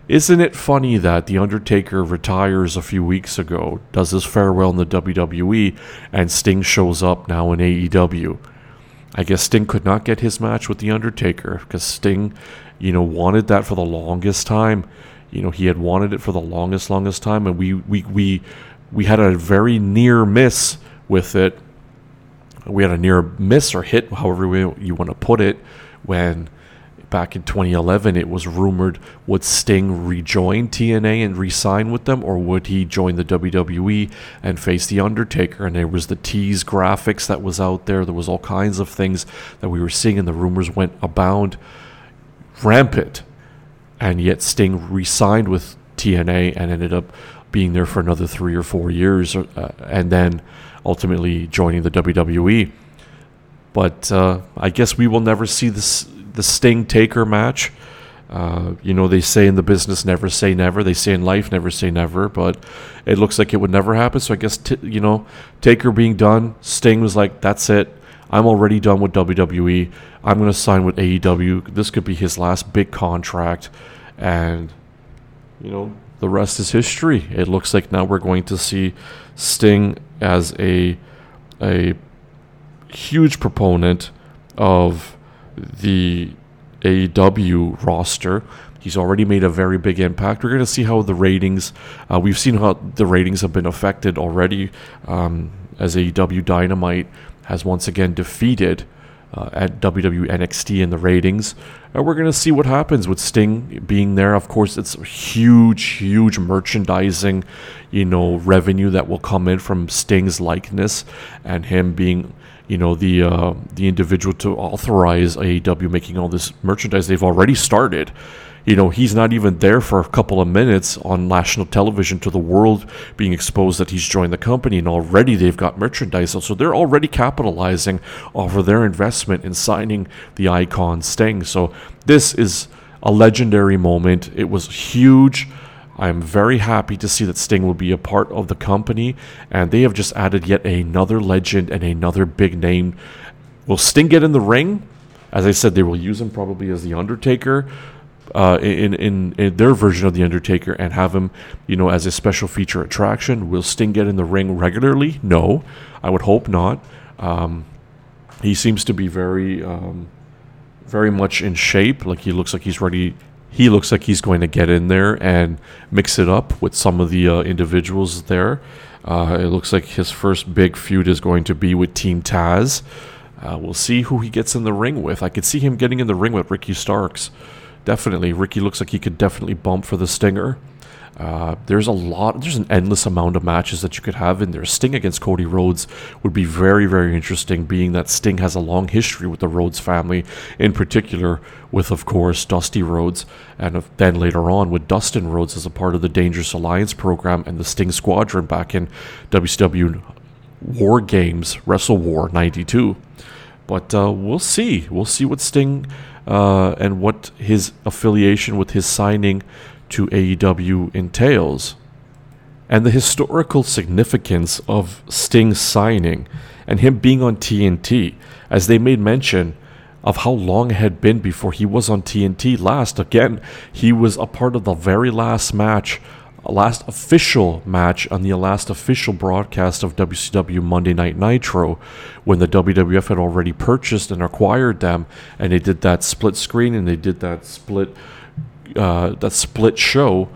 Speaker 1: Isn't it funny that The Undertaker retires a few weeks ago, does his farewell in the WWE, and Sting shows up now in AEW? I guess Sting could not get his match with The Undertaker because Sting, you know, wanted that for the longest time. You know, he had wanted it for the longest, longest time, and we we we we had a very near miss with it. We had a near miss or hit, however you want to put it, when back in 2011, it was rumored would Sting rejoin TNA and re-sign with them, or would he join the WWE and face the Undertaker? And there was the tease graphics that was out there. There was all kinds of things that we were seeing, and the rumors went abound rampant. And yet Sting re-signed with TNA and ended up being there for another three or four years, uh, and then ultimately joining the WWE. But uh, I guess we will never see this the Sting Taker match. Uh, you know, they say in the business, never say never. They say in life, never say never. But it looks like it would never happen. So I guess, t- you know, Taker being done, Sting was like, that's it. I'm already done with WWE. I'm going to sign with AEW. This could be his last big contract. And, you know, the rest is history. It looks like now we're going to see Sting as a, a huge proponent of the AEW roster. He's already made a very big impact. We're going to see how the ratings. Uh, we've seen how the ratings have been affected already, um, as AEW Dynamite has once again defeated uh, at WWE NXT in the ratings. And we're going to see what happens with Sting being there. Of course, it's huge, huge merchandising, you know, revenue that will come in from Sting's likeness and him being you know the uh, the individual to authorize AEW making all this merchandise. They've already started. You know, he's not even there for a couple of minutes on national television to the world being exposed that he's joined the company, and already they've got merchandise. So they're already capitalizing off of their investment in signing the icon Sting. So this is a legendary moment. It was huge. I'm very happy to see that Sting will be a part of the company, and they have just added yet another legend and another big name. Will Sting get in the ring? As I said, they will use him probably as the Undertaker. Uh, in, in in their version of the Undertaker and have him, you know, as a special feature attraction. Will Sting get in the ring regularly? No, I would hope not. Um, he seems to be very, um, very much in shape. Like he looks like he's ready he looks like he's going to get in there and mix it up with some of the uh, individuals there. Uh, it looks like his first big feud is going to be with Team Taz. Uh, we'll see who he gets in the ring with. I could see him getting in the ring with Ricky Starks. Definitely. Ricky looks like he could definitely bump for the Stinger. Uh, there's a lot, there's an endless amount of matches that you could have in there. Sting against Cody Rhodes would be very, very interesting, being that Sting has a long history with the Rhodes family, in particular with, of course, Dusty Rhodes, and then later on with Dustin Rhodes as a part of the Dangerous Alliance program and the Sting Squadron back in WCW War Games, Wrestle War 92. But uh, we'll see. We'll see what Sting uh, and what his affiliation with his signing to AEW entails, and the historical significance of Sting signing and him being on TNT, as they made mention of how long it had been before he was on TNT last. Again, he was a part of the very last match, last official match on the last official broadcast of WCW Monday Night Nitro when the WWF had already purchased and acquired them, and they did that split screen and they did that split uh, that split show,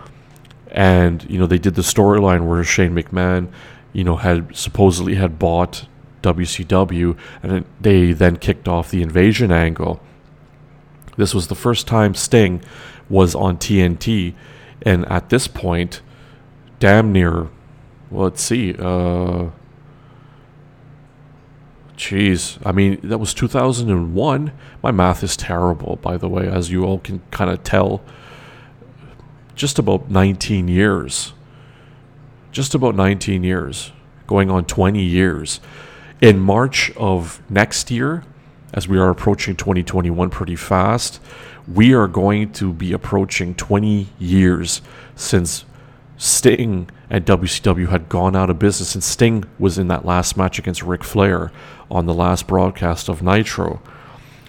Speaker 1: and you know they did the storyline where Shane McMahon, you know, had supposedly had bought WCW, and they then kicked off the invasion angle. This was the first time Sting was on TNT, and at this point, damn near, well, let's see, uh, Jeez, I mean, that was 2001. My math is terrible, by the way, as you all can kind of tell just about 19 years. Just about 19 years, going on 20 years. In March of next year, as we are approaching 2021 pretty fast, we are going to be approaching 20 years since Sting and WCW had gone out of business, and Sting was in that last match against Ric Flair on the last broadcast of Nitro.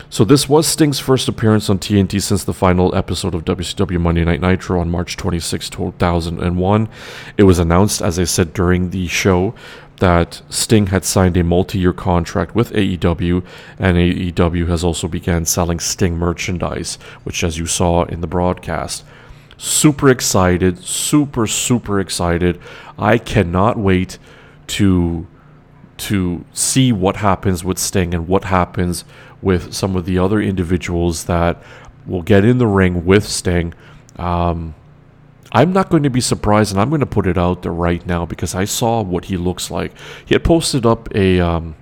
Speaker 1: So this was Sting's first appearance on TNT since the final episode of WCW Monday Night Nitro on March 26, 2001. It was announced, as I said during the show, that Sting had signed a multi-year contract with AEW, and AEW has also began selling Sting merchandise, which, as you saw in the broadcast, super excited, super super excited. I cannot wait to to see what happens with Sting and what happens with some of the other individuals that will get in the ring with Sting. Um, I'm not going to be surprised, and I'm going to put it out there right now because I saw what he looks like. He had posted up a. Um,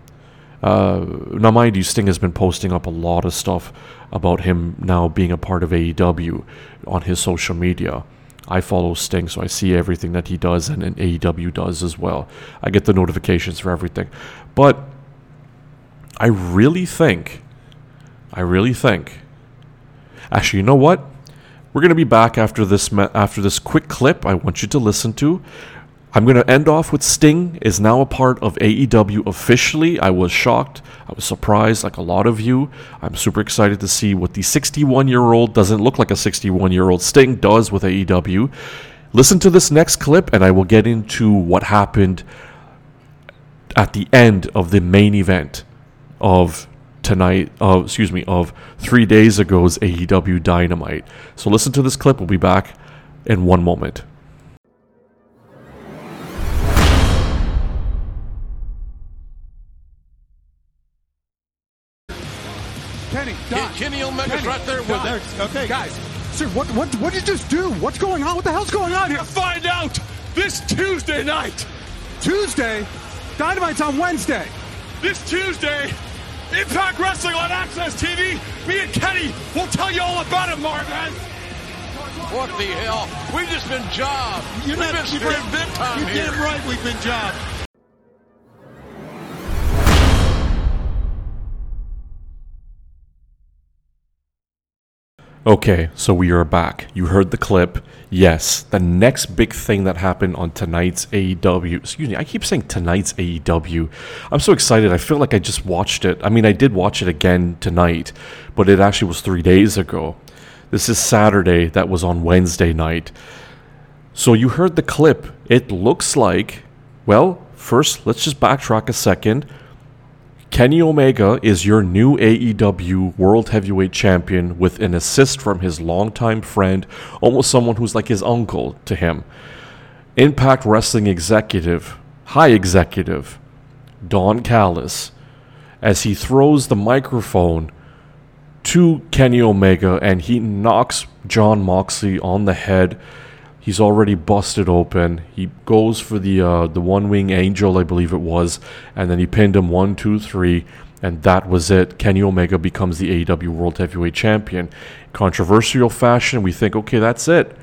Speaker 1: uh, now, mind you, Sting has been posting up a lot of stuff about him now being a part of AEW on his social media. I follow Sting, so I see everything that he does and, and AEW does as well. I get the notifications for everything. But I really think I really think. Actually, you know what? We're going to be back after this after this quick clip I want you to listen to. I'm going to end off with Sting is now a part of AEW officially. I was shocked. I was surprised like a lot of you. I'm super excited to see what the 61-year-old doesn't look like a 61-year-old Sting does with AEW. Listen to this next clip and I will get into what happened at the end of the main event of tonight, uh, excuse me, of three days ago's AEW Dynamite. So listen to this clip. We'll be back in one moment.
Speaker 2: Right there with
Speaker 3: Don,
Speaker 2: it.
Speaker 3: there's- Okay, guys. Sir, what what what did you just do? What's going on? What the hell's going on here?
Speaker 4: Find out this Tuesday night.
Speaker 3: Tuesday, Dynamite's on Wednesday. this Tuesday, Impact Wrestling on AXS TV. Me and Kenny will tell you all about it, Marvin.
Speaker 2: What the hell? We've just been jobbed.
Speaker 5: You're
Speaker 2: We've
Speaker 5: not-
Speaker 2: been
Speaker 5: you're
Speaker 2: screwed big time
Speaker 5: You're
Speaker 2: here.
Speaker 5: damn right we've been jobbed.
Speaker 1: Okay, so we are back. You heard the clip. Yes, the next big thing that happened on tonight's AEW. Excuse me, I keep saying tonight's AEW. I'm so excited. I feel like I just watched it. I mean, I did watch it again tonight, but it actually was three days ago. This is Saturday. That was on Wednesday night. So you heard the clip. It looks like, well, first, let's just backtrack a second. Kenny Omega is your new AEW World Heavyweight Champion with an assist from his longtime friend, almost someone who's like his uncle to him. Impact Wrestling executive, high executive, Don Callis, as he throws the microphone to Kenny Omega and he knocks Jon Moxley on the head. He's already busted open. He goes for the uh, the one wing angel, I believe it was, and then he pinned him one, two, three, and that was it. Kenny Omega becomes the AEW World Heavyweight Champion. Controversial fashion, we think, okay, that's it.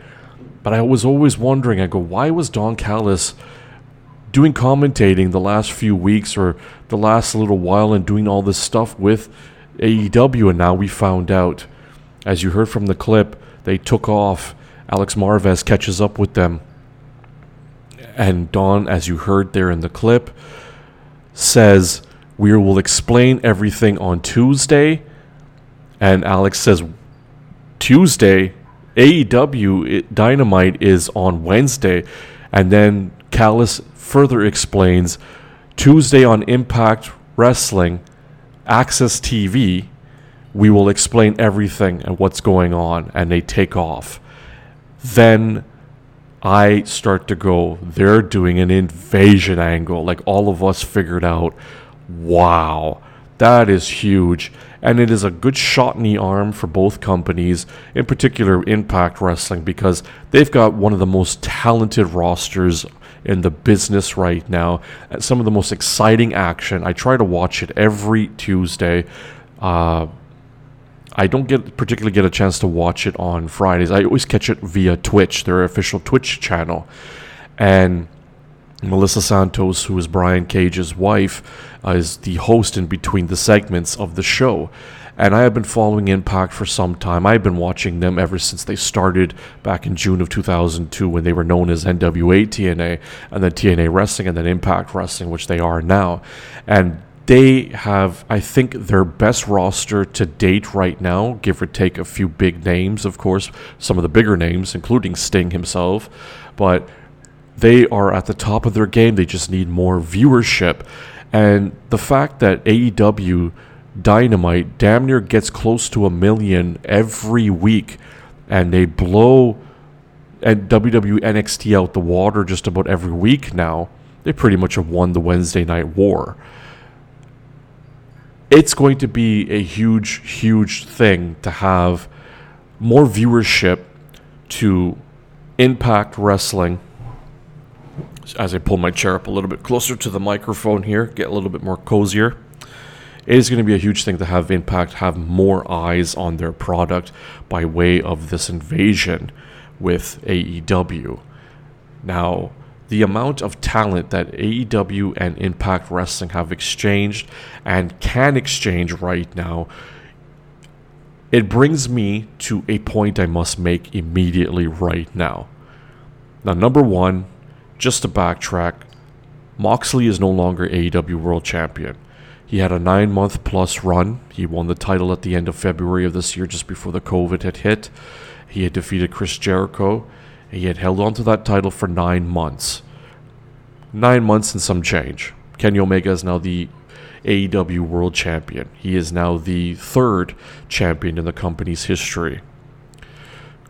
Speaker 1: But I was always wondering, I go, why was Don Callis doing commentating the last few weeks or the last little while and doing all this stuff with AEW? And now we found out, as you heard from the clip, they took off. Alex Marvez catches up with them. And Don, as you heard there in the clip, says, We will explain everything on Tuesday. And Alex says, Tuesday, AEW Dynamite is on Wednesday. And then Callis further explains Tuesday on Impact Wrestling, AXS TV, we will explain everything and what's going on. And they take off. Then I start to go, they're doing an invasion angle. Like all of us figured out, wow, that is huge. And it is a good shot in the arm for both companies, in particular Impact Wrestling, because they've got one of the most talented rosters in the business right now. Some of the most exciting action. I try to watch it every Tuesday. Uh, I don't get particularly get a chance to watch it on Fridays. I always catch it via Twitch, their official Twitch channel. And Melissa Santos, who is Brian Cage's wife, uh, is the host in between the segments of the show. And I have been following Impact for some time. I've been watching them ever since they started back in June of 2002 when they were known as NWA TNA, and then TNA Wrestling, and then Impact Wrestling, which they are now. And they have, I think, their best roster to date right now, give or take a few big names, of course, some of the bigger names, including Sting himself. But they are at the top of their game. They just need more viewership. And the fact that AEW Dynamite damn near gets close to a million every week, and they blow and WWE NXT out the water just about every week now, they pretty much have won the Wednesday night war. It's going to be a huge, huge thing to have more viewership to Impact Wrestling as I pull my chair up a little bit closer to the microphone here, get a little bit more cozier. It is going to be a huge thing to have Impact have more eyes on their product by way of this invasion with AEW. Now, the amount of talent that AEW and Impact Wrestling have exchanged and can exchange right now, it brings me to a point I must make immediately right now. Now, number one, just to backtrack, Moxley is no longer AEW World Champion. He had a nine month plus run. He won the title at the end of February of this year, just before the COVID had hit. He had defeated Chris Jericho. He had held on to that title for nine months. Nine months and some change. Kenny Omega is now the AEW World Champion. He is now the third champion in the company's history.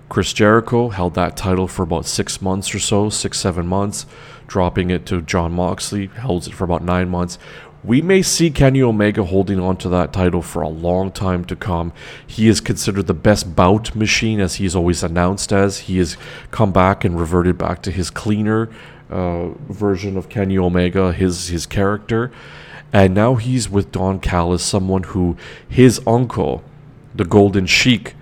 Speaker 1: Chris Jericho held that title for about six months or so, six, seven months, dropping it to Jon Moxley, holds it for about nine months. We may see Kenny Omega holding on to that title for a long time to come. He is considered the best bout machine, as he's always announced as. He has come back and reverted back to his cleaner uh, version of Kenny Omega, his his character, And now he's with Don Callis, someone who his uncle, the Golden Sheik,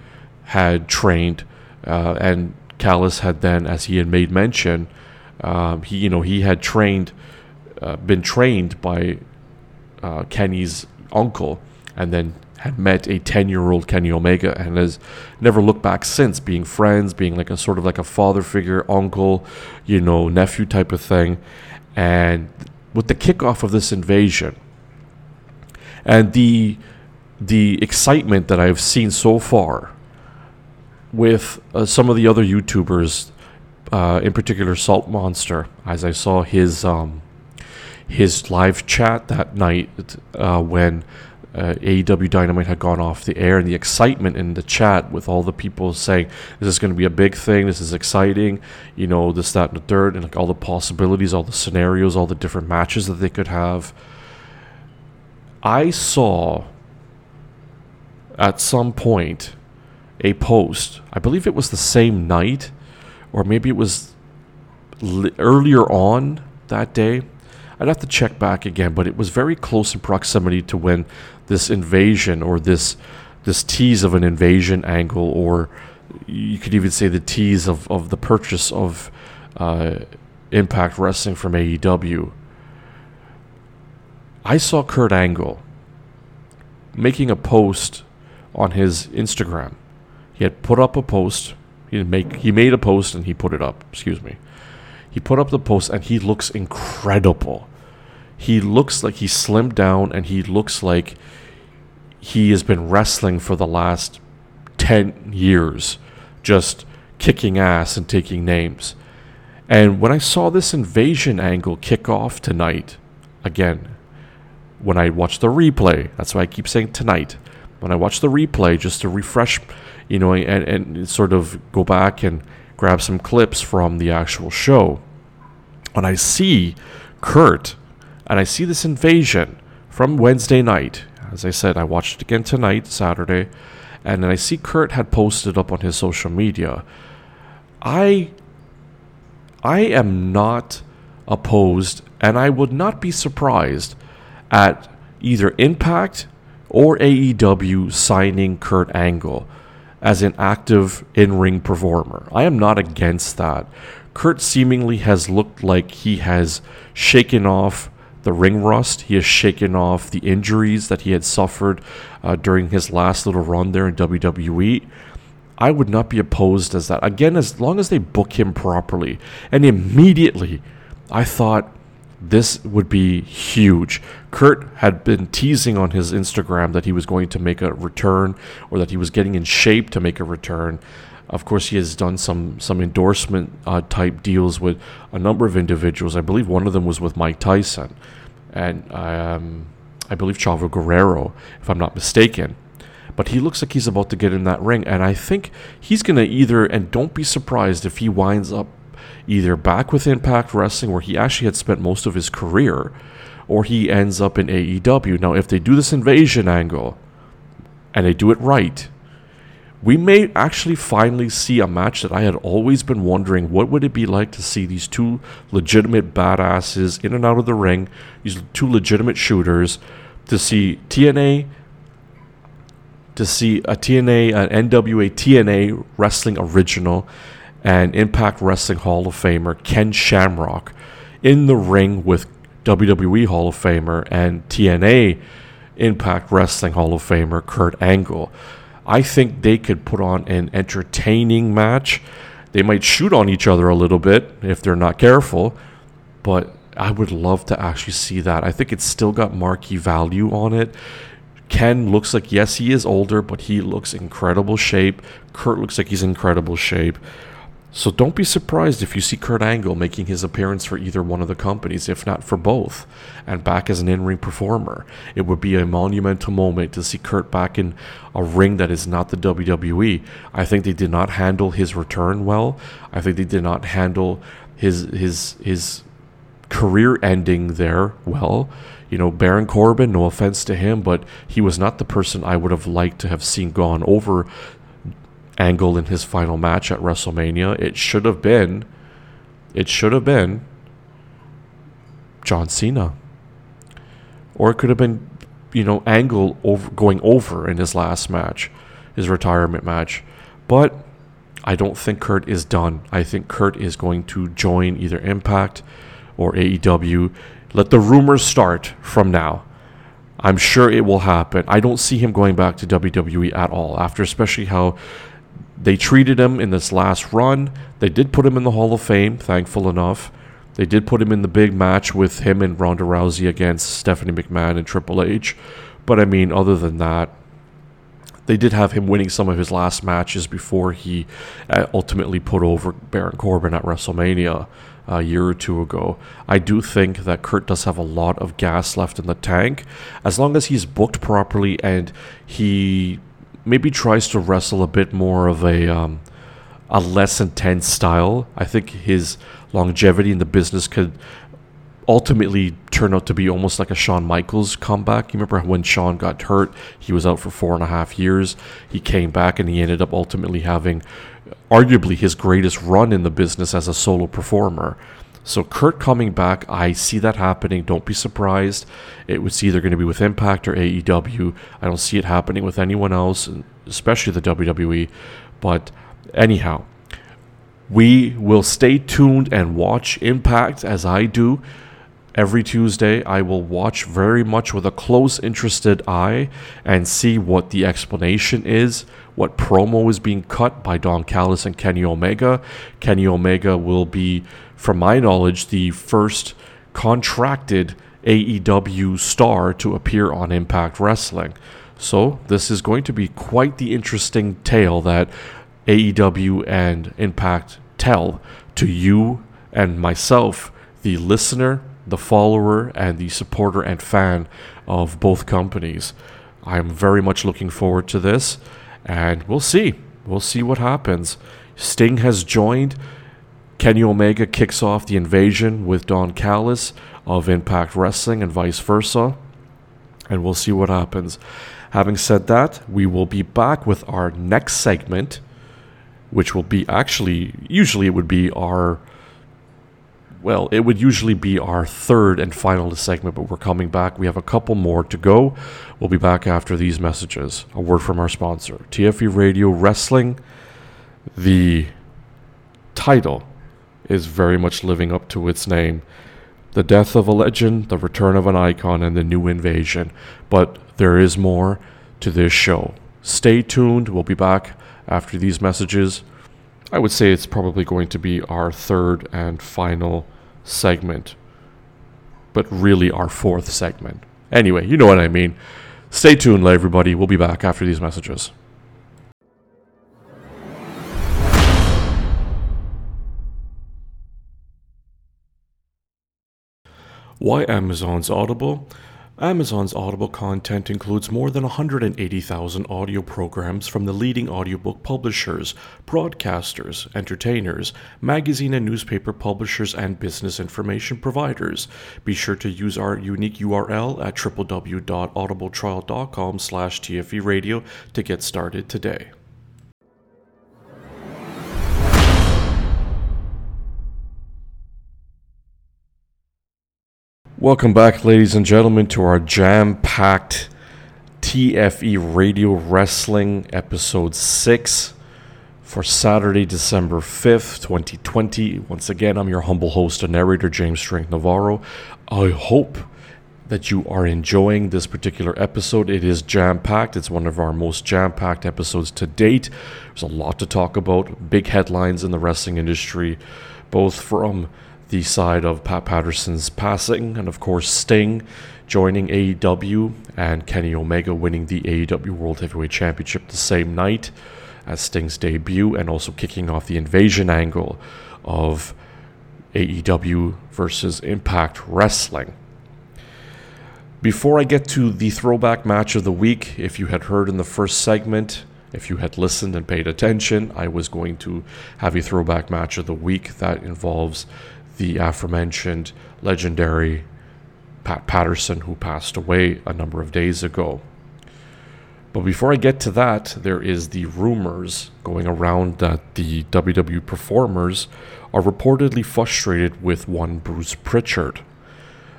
Speaker 1: had trained, uh, and Callis had then, as he had made mention, um, he you know he had trained, uh, been trained by uh, Kenny's uncle, and then had met a 10 year old Kenny Omega and has never looked back since, being friends, being like a sort of like a father figure, uncle, you know, nephew type of thing. And with the kickoff of this invasion and the the excitement that I've seen so far with uh, some of the other YouTubers, uh, in particular Salt Monster, as I saw his um, his live chat that night uh, when uh, AEW Dynamite had gone off the air, and the excitement in the chat with all the people saying this is going to be a big thing, this is exciting, you know, this, that, and the third, and like all the possibilities, all the scenarios, all the different matches that they could have. I saw at some point a post. I believe it was the same night, or maybe it was li- earlier on that day. I'd have to check back again, but it was very close in proximity to when this invasion or this this tease of an invasion angle, or you could even say the tease of, of the purchase of uh, Impact Wrestling from AEW. I saw Kurt Angle making a post on his Instagram. He had put up a post. He make. He made a post and he put it up. Excuse me. He put up the post and he looks incredible. He looks like he slimmed down and he looks like he has been wrestling for the last 10 years, just kicking ass and taking names. And when I saw this invasion angle kick off tonight, again, when I watched the replay, that's why I keep saying tonight, when I watched the replay just to refresh, you know, and, and sort of go back and grab some clips from the actual show, when I see Kurt and I see this invasion from Wednesday night, as I said, I watched it again tonight, Saturday, and then I see Kurt had posted up on his social media. I I am not opposed and I would not be surprised at either Impact or AEW signing Kurt Angle as an active in ring performer. I am not against that. Kurt seemingly has looked like he has shaken off the ring rust. He has shaken off the injuries that he had suffered uh, during his last little run there in WWE. I would not be opposed as that. Again, as long as they book him properly. And immediately, I thought this would be huge. Kurt had been teasing on his Instagram that he was going to make a return or that he was getting in shape to make a return. Of course, he has done some some endorsement uh, type deals with a number of individuals. I believe one of them was with Mike Tyson, and um, I believe Chavo Guerrero, if I'm not mistaken. But he looks like he's about to get in that ring, and I think he's going to either. And don't be surprised if he winds up either back with Impact Wrestling, where he actually had spent most of his career, or he ends up in AEW. Now, if they do this invasion angle, and they do it right we may actually finally see a match that I had always been wondering what would it be like to see these two legitimate badasses in and out of the ring, these two legitimate shooters, to see TNA to see a TNA an NWA TNA wrestling original and Impact Wrestling Hall of Famer Ken Shamrock in the ring with WWE Hall of Famer and TNA Impact Wrestling Hall of Famer Kurt Angle. I think they could put on an entertaining match. They might shoot on each other a little bit if they're not careful, but I would love to actually see that. I think it's still got marquee value on it. Ken looks like, yes, he is older, but he looks incredible shape. Kurt looks like he's incredible shape. So don't be surprised if you see Kurt Angle making his appearance for either one of the companies, if not for both, and back as an in ring performer. It would be a monumental moment to see Kurt back in a ring that is not the WWE. I think they did not handle his return well. I think they did not handle his his his career ending there well. You know, Baron Corbin, no offense to him, but he was not the person I would have liked to have seen gone over Angle in his final match at WrestleMania. It should have been, it should have been John Cena or it could have been, you know, Angle over going over in his last match, his retirement match. But I don't think Kurt is done. I think Kurt is going to join either Impact or AEW. Let the rumors start from now. I'm sure it will happen. I don't see him going back to WWE at all, after especially how they treated him in this last run. They did put him in the Hall of Fame, thankful enough. They did put him in the big match with him and Ronda Rousey against Stephanie McMahon and Triple H. But I mean, other than that, they did have him winning some of his last matches before he uh, ultimately put over Baron Corbin at WrestleMania a year or two ago. I do think that Kurt does have a lot of gas left in the tank. As long as he's booked properly and he maybe tries to wrestle a bit more of a um, a less intense style, I think his longevity in the business could ultimately turn out to be almost like a Shawn Michaels comeback. You remember when Shawn got hurt? He was out for four and a half years. He came back and he ended up ultimately having arguably his greatest run in the business as a solo performer. So Kurt coming back, I see that happening. Don't be surprised. It was either going to be with Impact or AEW. I don't see it happening with anyone else, especially the WWE. But anyhow, we will stay tuned and watch Impact as I do every Tuesday. I will watch very much with a close, interested eye and see what the explanation is, what promo is being cut by Don Callis and Kenny Omega. Kenny Omega will be, from my knowledge, the first contracted AEW star to appear on Impact Wrestling. So, this is going to be quite the interesting tale that AEW and Impact tell to you and myself, the listener, the follower, and the supporter and fan of both companies. I'm very much looking forward to this, and we'll see. We'll see what happens. Sting has joined. Kenny Omega kicks off the invasion with Don Callis of Impact Wrestling and vice versa. And we'll see what happens. Having said that, we will be back with our next segment which will be actually, usually it would be our, well, it would usually be our third and final segment, but we're coming back. We have a couple more to go. We'll be back after these messages. A word from our sponsor, TFE Radio Wrestling. The title is very much living up to its name. The death of a legend, the return of an icon, and the new invasion. But there is more to this show. Stay tuned. We'll be back after these messages. I would say it's probably going to be our third and final segment, but really our fourth segment. Anyway, you know what I mean. Stay tuned, everybody. We'll be back after these messages. Why Amazon's Audible? Amazon's Audible content includes more than 180,000 audio programs from the leading audiobook publishers, broadcasters, entertainers, magazine and newspaper publishers, and business information providers. Be sure to use our unique URL at www.audibletrial.com slash tferadio to get started today. Welcome back, ladies and gentlemen, to our jam packed TFE Radio Wrestling episode 6 for Saturday, December 5th, 2020. Once again, I'm your humble host and narrator, James Strength Navarro. I hope that you are enjoying this particular episode. It is jam packed, it's one of our most jam packed episodes to date. There's a lot to talk about, big headlines in the wrestling industry, both from the side of Pat Patterson's passing, and of course Sting joining AEW and Kenny Omega winning the AEW World Heavyweight Championship the same night as Sting's debut, and also kicking off the invasion angle of AEW versus Impact Wrestling. Before I get to the throwback match of the week, if you had heard in the first segment, if you had listened and paid attention, I was going to have a throwback match of the week that involves the aforementioned legendary Pat Patterson, who passed away a number of days ago. But before I get to that, there is the rumors going around that the WWE performers are reportedly frustrated with one Bruce Pritchard.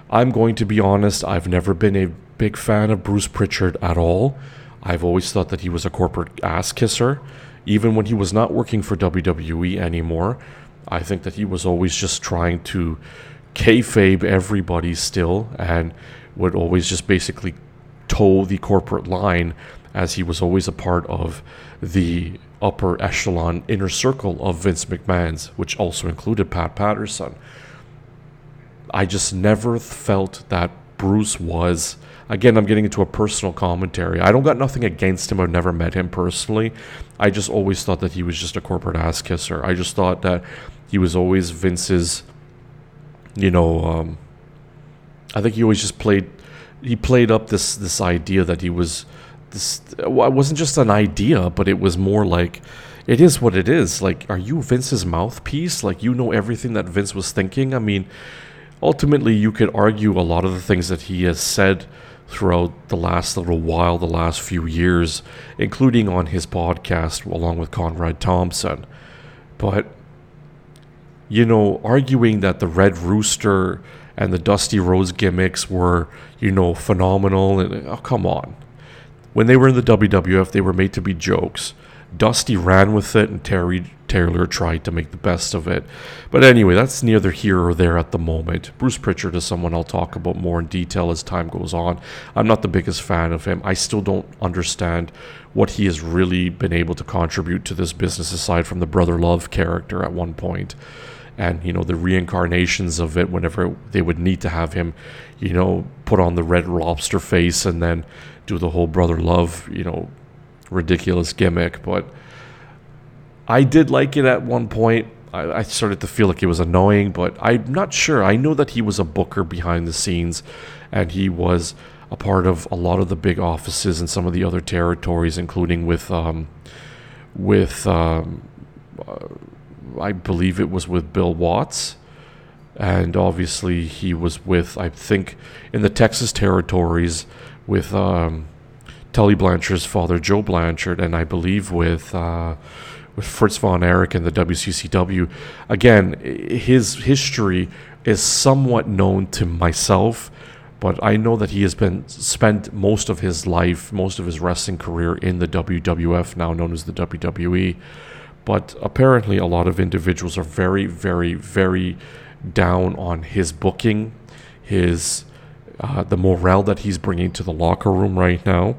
Speaker 1: I'm going to be honest, I've never been a big fan of Bruce Pritchard at all. I've always thought that he was a corporate ass kisser. Even when he was not working for WWE anymore, I think that he was always just trying to kayfabe everybody still and would always just basically toe the corporate line as he was always a part of the upper echelon inner circle of Vince McMahon's, which also included Pat Patterson. I just never felt that Bruce was. Again, I'm getting into a personal commentary. I don't got nothing against him. I've never met him personally. I just always thought that he was just a corporate ass kisser. I just thought that he was always Vince's, you know, um, I think he always just played. He played up this this idea that he was this. Well, it wasn't just an idea, but it was more like it is what it is. Like, are you Vince's mouthpiece? Like, you know everything that Vince was thinking. I mean, ultimately, you could argue a lot of the things that he has said throughout the last little while, the last few years, including on his podcast along with Conrad Thompson. But, you know, arguing that the Red Rooster and the Dusty Rose gimmicks were, you know, phenomenal, and oh, come on. When they were in the WWF, they were made to be jokes. Dusty ran with it, and Terry Taylor tried to make the best of it. But anyway, that's neither here or there at the moment. Bruce Pritchard is someone I'll talk about more in detail as time goes on. I'm not the biggest fan of him. I still don't understand what he has really been able to contribute to this business aside from the Brother Love character at one point and you know the reincarnations of it whenever they would need to have him you know put on the red lobster face and then do the whole brother love you know ridiculous gimmick but I did like it at one point. I, I, started to feel like it was annoying, but I'm not sure. I know that he was a booker behind the scenes, and he was a part of a lot of the big offices in some of the other territories, including with um, with um, uh, I believe it was with Bill Watts, and obviously he was with I think in the Texas territories with um, Tully Blanchard's father Joe Blanchard, and I believe with. Uh, with Fritz von Erich and the WCCW. Again, his history is somewhat known to myself, but I know that he has been spent most of his life, most of his wrestling career in the WWF, now known as the WWE. But apparently, a lot of individuals are very, very, very down on his booking, his uh, the morale that he's bringing to the locker room right now.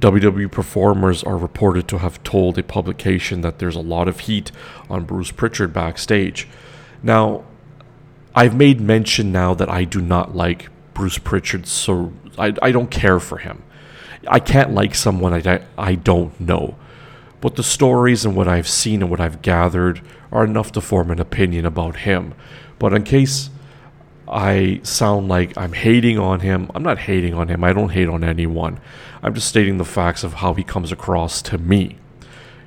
Speaker 1: WWE performers are reported to have told a publication that there's a lot of heat on Bruce Pritchard backstage. Now, I've made mention now that I do not like Bruce Pritchard, so I, I don't care for him. I can't like someone I, I don't know. But the stories and what I've seen and what I've gathered are enough to form an opinion about him. But in case I sound like I'm hating on him. I'm not hating on him. I don't hate on anyone. I'm just stating the facts of how he comes across to me.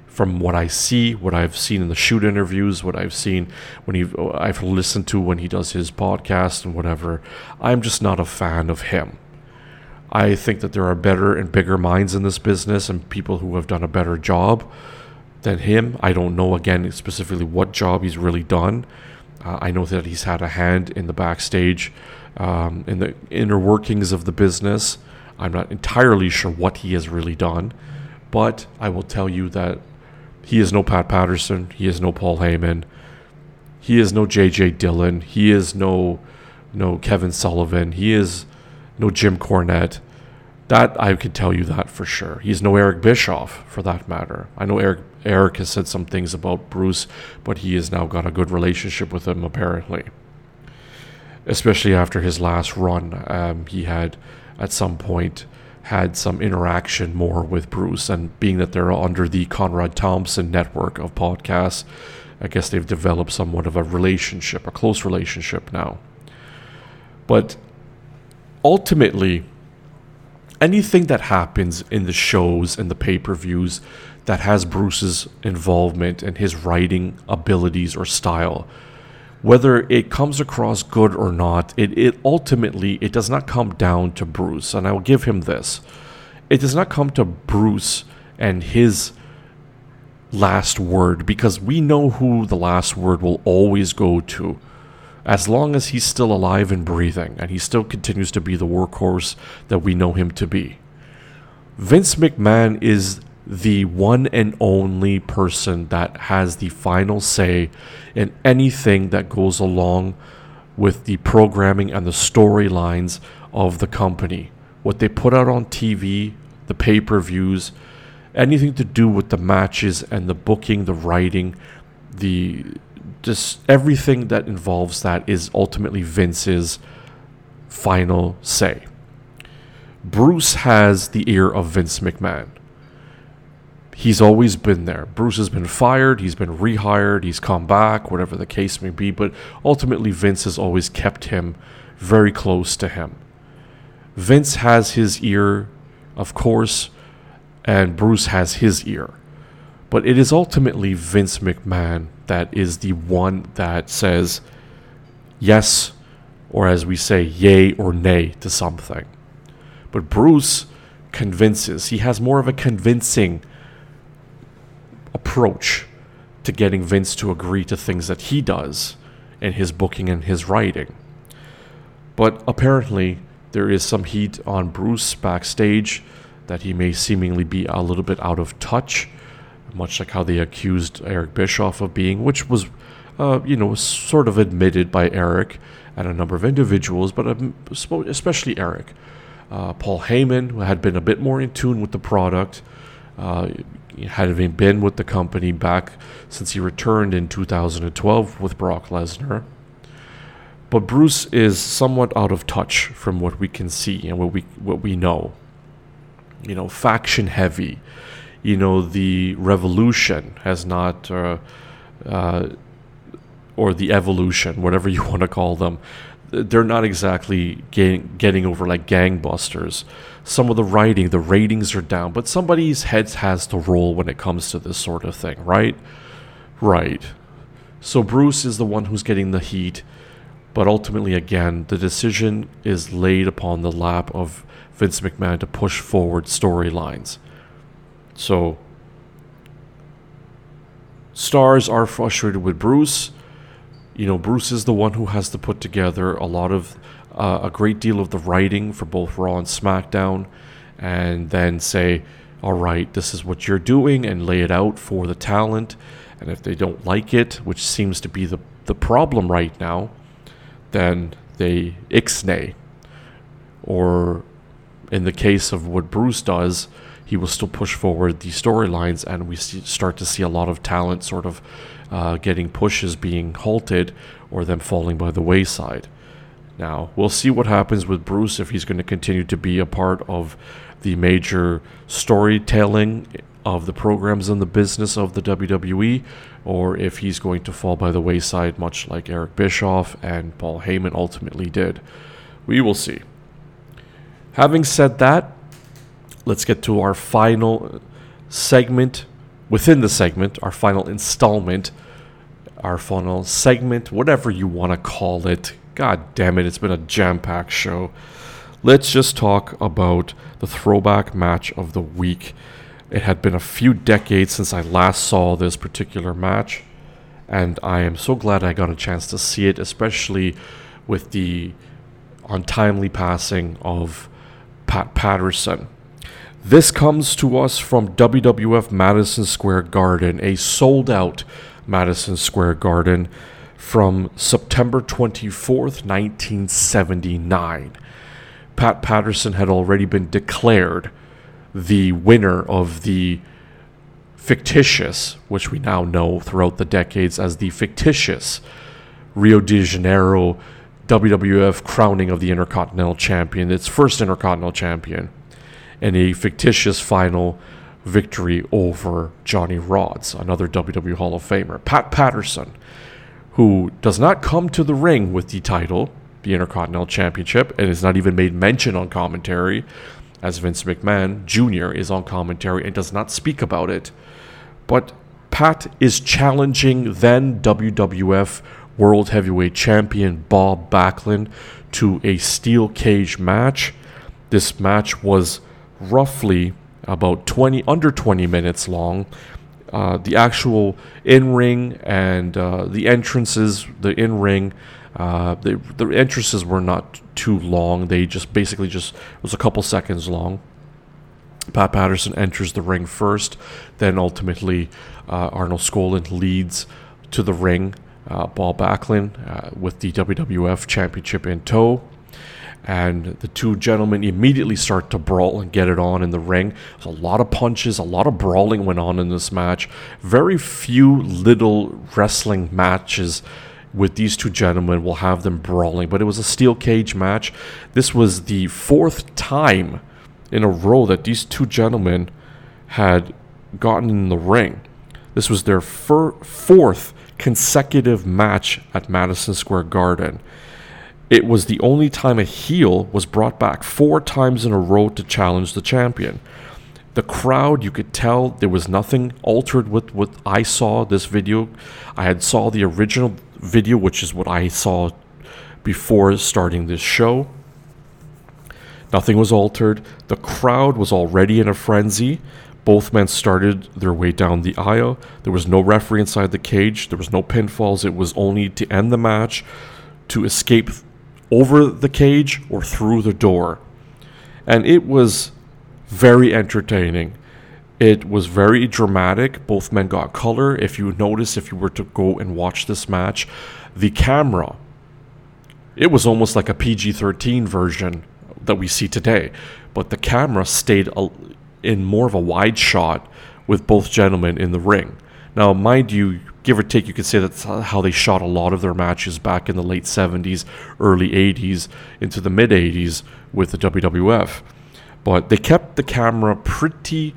Speaker 1: From what I see, what I've seen in the shoot interviews, what I've seen when he I've listened to when he does his podcast and whatever, I'm just not a fan of him. I think that there are better and bigger minds in this business and people who have done a better job than him. I don't know again specifically what job he's really done uh, I know that he's had a hand in the backstage, um, in the inner workings of the business. I'm not entirely sure what he has really done, but I will tell you that he is no Pat Patterson. He is no Paul Heyman. He is no J.J. Dillon. He is no no Kevin Sullivan. He is no Jim Cornette. That I can tell you that for sure. He's no Eric Bischoff, for that matter. I know Eric Eric has said some things about Bruce, but he has now got a good relationship with him apparently. Especially after his last run, um, he had at some point had some interaction more with Bruce, and being that they're under the Conrad Thompson network of podcasts, I guess they've developed somewhat of a relationship, a close relationship now. But ultimately, anything that happens in the shows and the pay per views that has Bruce's involvement and his writing abilities or style, whether it comes across good or not, it, it ultimately it does not come down to Bruce, and I will give him this. It does not come to Bruce and his last word because we know who the last word will always go to. as long as he's still alive and breathing, and he still continues to be the workhorse that we know him to be. Vince McMahon is the one and only person that has the final say in anything that goes along with the programming and the storylines of the company. What they put out on TV, the pay per views, anything to do with the matches and the booking, the writing, the just everything that involves that is ultimately Vince's final say. Bruce has the ear of Vince McMahon. He's always been there. Bruce has been fired, he's been rehired, he's come back, whatever the case may be, but ultimately Vince has always kept him very close to him. Vince has his ear, of course, and Bruce has his ear. But it is ultimately Vince McMahon that is the one that says yes, or as we say, yay or nay to something. But Bruce convinces. He has more of a convincing approach to getting Vince to agree to things that he does in his booking and his writing. But apparently, there is some heat on Bruce backstage that he may seemingly be a little bit out of touch, much like how they accused Eric Bischoff of being, which was, uh, you know, sort of admitted by Eric and a number of individuals, but um, especially Eric. Uh, Paul Heyman, who had been a bit more in tune with the product, uh, had been with the company back since he returned in 2012 with Brock Lesnar. But Bruce is somewhat out of touch from what we can see and what we what we know. You know, faction heavy. You know, the revolution has not, uh, uh, or the evolution, whatever you <laughs> want to call them, they're not exactly getting, getting over like gangbusters. Some of the writing, the ratings are down, but somebody's head has to roll when it comes to this sort of thing, right? Right. So Bruce is the one who's getting the heat, but ultimately, again, the decision is laid upon the lap of Vince McMahon to push forward storylines. So, stars are frustrated with Bruce you know, Bruce is the one who has to put together a lot of, uh, a great deal of the writing for both Raw and SmackDown, and then say, all right, this is what you're doing, and lay it out for the talent. And if they don't like it, which seems to be the, the problem right now, then they ixnay. Or in the case of what Bruce does, he will still push forward the storylines, and we see, start to see a lot of talent sort of uh, getting pushes being halted or them falling by the wayside. Now, we'll see what happens with Bruce if he's going to continue to be a part of the major storytelling of the programs and the business of the WWE, or if he's going to fall by the wayside, much like Eric Bischoff and Paul Heyman ultimately did. We will see. Having said that, let's get to our final segment within the segment, our final installment, our final segment, whatever you want to call it. God damn it, it's been a jam packed show. Let's just talk about the throwback match of the week. It had been a few decades since I last saw this particular match, and I am so glad I got a chance to see it, especially with the untimely passing of Pat Patterson. This comes to us from WWF Madison Square Garden, a sold out Madison Square Garden from September 24th, 1979. Pat Patterson had already been declared the winner of the fictitious, which we now know throughout the decades as the fictitious Rio de Janeiro WWF crowning of the Intercontinental Champion, its first Intercontinental Champion and a fictitious final victory over Johnny Rodz, another WWE Hall of Famer. Pat Patterson, who does not come to the ring with the title, the Intercontinental Championship, and is not even made mention on commentary, as Vince McMahon Jr. is on commentary and does not speak about it. But Pat is challenging then WWF World Heavyweight Champion Bob Backlund to a steel cage match. This match was roughly about 20 under 20 minutes long. Uh, the actual in ring and uh, the entrances, the in ring Uh, they, the entrances were not too long. They just basically just was a couple seconds long. Pat Patterson enters the ring first, then ultimately uh, Arnold Skaaland leads to the ring. Uh, Bob Backlund with the WWF Championship in tow and the two gentlemen immediately start to brawl and get it on in the ring. A lot of punches, a lot of brawling went on in this match. Very few little wrestling matches with these two gentlemen will have them brawling, but it was a steel cage match. This was the fourth time in a row that these two gentlemen had gotten in the ring. This was their fir- fourth consecutive match at Madison Square Garden. It was the only time a heel was brought back four times in a row to challenge the champion. The crowd, you could tell there was nothing altered with what I saw this video. I had saw the original video, which is what I saw before starting this show. Nothing was altered. The crowd was already in a frenzy. Both men started their way down the aisle. There was no referee inside the cage. There was no pinfalls. It was only to end the match, to escape over the cage or through the door. And it was very entertaining. It was very dramatic. Both men got color. If you notice, if you were to go and watch this match, the camera, it was almost like a PG 13 version that we see today. But the camera stayed in more of a wide shot with both gentlemen in the ring. Now, mind you, give or take, you could say that's how they shot a lot of their matches back in the late 70s, early 80s, into the mid 80s with the WWF. But they kept the camera pretty,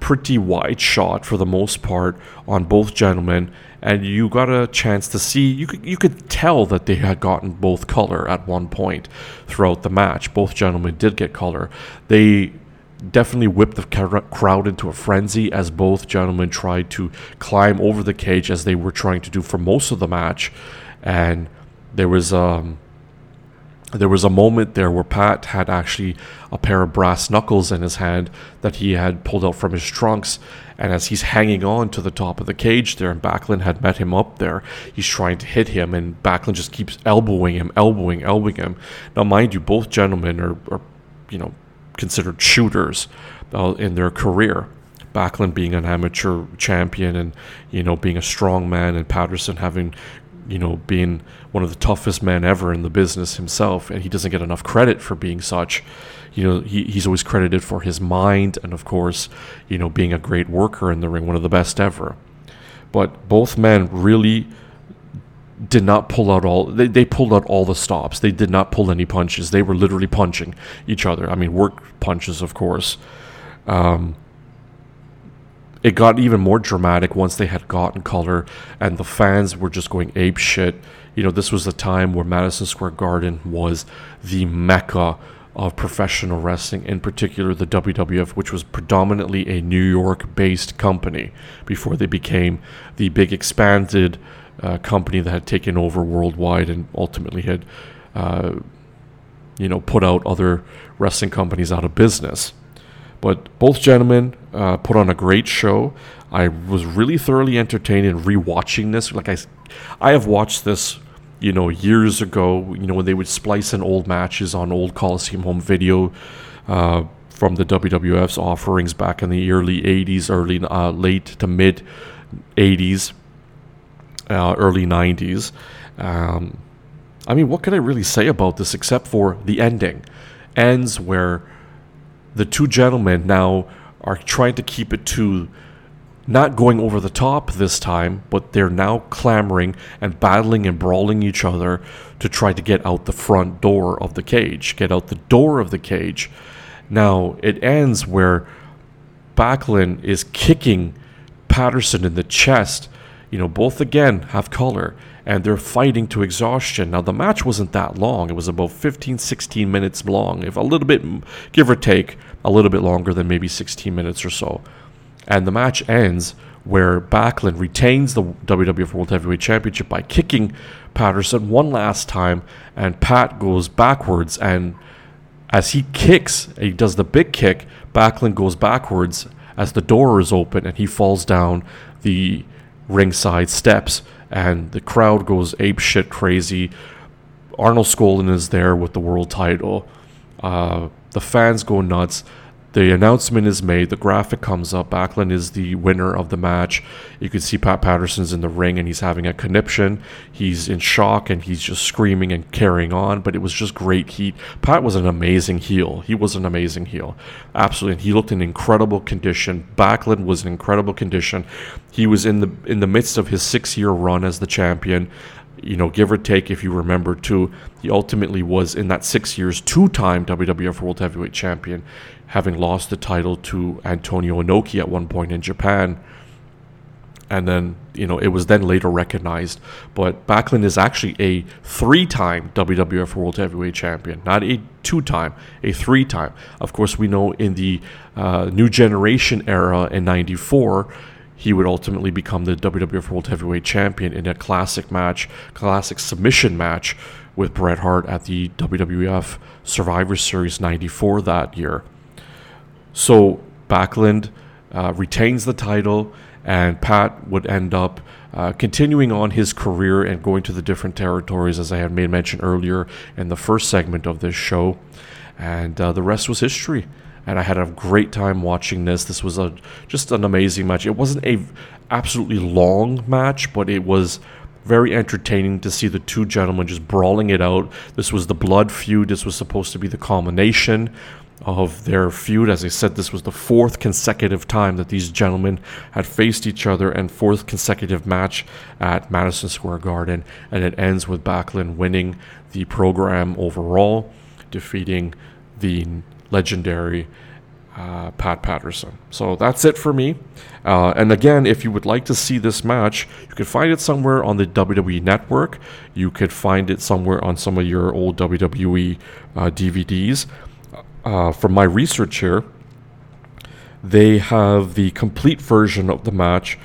Speaker 1: pretty wide shot for the most part on both gentlemen, and you got a chance to see. You could you could tell that they had gotten both color at one point throughout the match. Both gentlemen did get color. They definitely whipped the crowd into a frenzy as both gentlemen tried to climb over the cage as they were trying to do for most of the match. And there was um, there was a moment there where Pat had actually a pair of brass knuckles in his hand that he had pulled out from his trunks. And as he's hanging on to the top of the cage there, and Backlund had met him up there, he's trying to hit him, and Backlund just keeps elbowing him, elbowing, elbowing him. Now, mind you, both gentlemen are, are you know, considered shooters uh, in their career. Backlund being an amateur champion and you know being a strong man, and Patterson having you know being one of the toughest men ever in the business himself, and he doesn't get enough credit for being such. You know, he, he's always credited for his mind and, of course, you know, being a great worker in the ring, one of the best ever. But both men really did not pull out all they, they pulled out all the stops. They did not pull any punches. They were literally punching each other. I mean work punches of course. Um, it got even more dramatic once they had gotten color and the fans were just going ape shit. You know this was the time where madison square garden was the mecca of professional wrestling, in particular the WWF, which was predominantly a New York based company before they became the big expanded uh, company that had taken over worldwide and ultimately had, uh, you know, put out other wrestling companies out of business. But both gentlemen uh, put on a great show. I was really thoroughly entertained in rewatching this. Like I, I have watched this, you know, years ago. You know, when they would splice in old matches on old Coliseum home video. Uh, from the WWF's offerings back in the early 80s, early uh, late to mid 80s uh, early 90s. Um, I mean, what can I really say about this except for the ending? Ends where the two gentlemen now are trying to keep it to not going over the top this time, but they're now clamoring and battling and brawling each other to try to get out the front door of the cage, get out the door of the cage. Now, it ends where Backlund is kicking Patterson in the chest you know, both again have color and they're fighting to exhaustion. Now, the match wasn't that long, it was about 15, 16 minutes long, if a little bit, give or take, a little bit longer than maybe 16 minutes or so. And the match ends where Backlund retains the WWF World Heavyweight Championship by kicking Patterson one last time, and Pat goes backwards. And as he kicks, he does the big kick, Backlund goes backwards as the door is open and he falls down the ringside steps, and the crowd goes ape shit crazy. Arnold Skaaland is there with the world title. Uh, the fans go nuts. The announcement is made. The graphic comes up. Backlund is the winner of the match. You can see Pat Patterson's in the ring and he's having a conniption. He's in shock and he's just screaming and carrying on. But it was just great heat. Pat was an amazing heel. He was an amazing heel. Absolutely. And he looked in incredible condition. Backlund was in incredible condition. He was in the in the midst of his six year run as the champion you know, give or take, if you remember, too, he ultimately was in that six years two time WWF World Heavyweight Champion, having lost the title to Antonio Inoki at one point in Japan. And then, you know, it was then later recognized. But Backlund is actually a three time WWF World Heavyweight Champion, not a two time, a three time. Of course, we know in the uh, New Generation era in 94, he would ultimately become the WWF World Heavyweight Champion in a classic match, classic submission match with Bret Hart at the WWF Survivor Series 94 that year. So Backlund uh, retains the title, and Pat would end up uh, continuing on his career and going to the different territories, as I had made mention earlier in the first segment of this show. And uh, the rest was history and I had a great time watching this. This was a just an amazing match. It wasn't a absolutely long match, but it was very entertaining to see the two gentlemen just brawling it out. This was the blood feud. This was supposed to be the culmination of their feud. As I said, this was the fourth consecutive time that these gentlemen had faced each other and fourth consecutive match at Madison Square Garden. And it ends with Backlund winning the program overall, defeating the legendary uh, Pat Patterson. So that's it for me. Uh, and again, if you would like to see this match, you can find it somewhere on the WWE Network. You could find it somewhere on some of your old WWE uh, DVDs. Uh, from my research here, they have the complete version of the match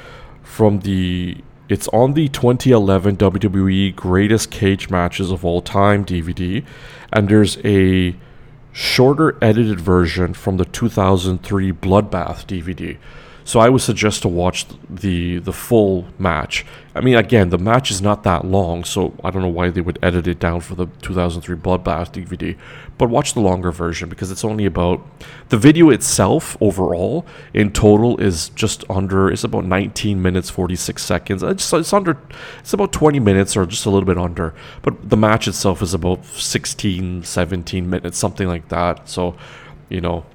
Speaker 1: from the. It's on the 2011 WWE Greatest Cage Matches of All Time DVD, and there's a shorter edited version from the 2003 Bloodbath DVD. So I would suggest to watch the the full match. I mean, again, the match is not that long, so I don't know why they would edit it down for the 2003 Bloodbath DVD. But watch the longer version because it's only about the video itself overall in total is just under. It's about 19 minutes 46 seconds. Uh, it's, it's under. It's about 20 minutes or just a little bit under. But the match itself is about 16, 17 minutes, something like that. So, you know,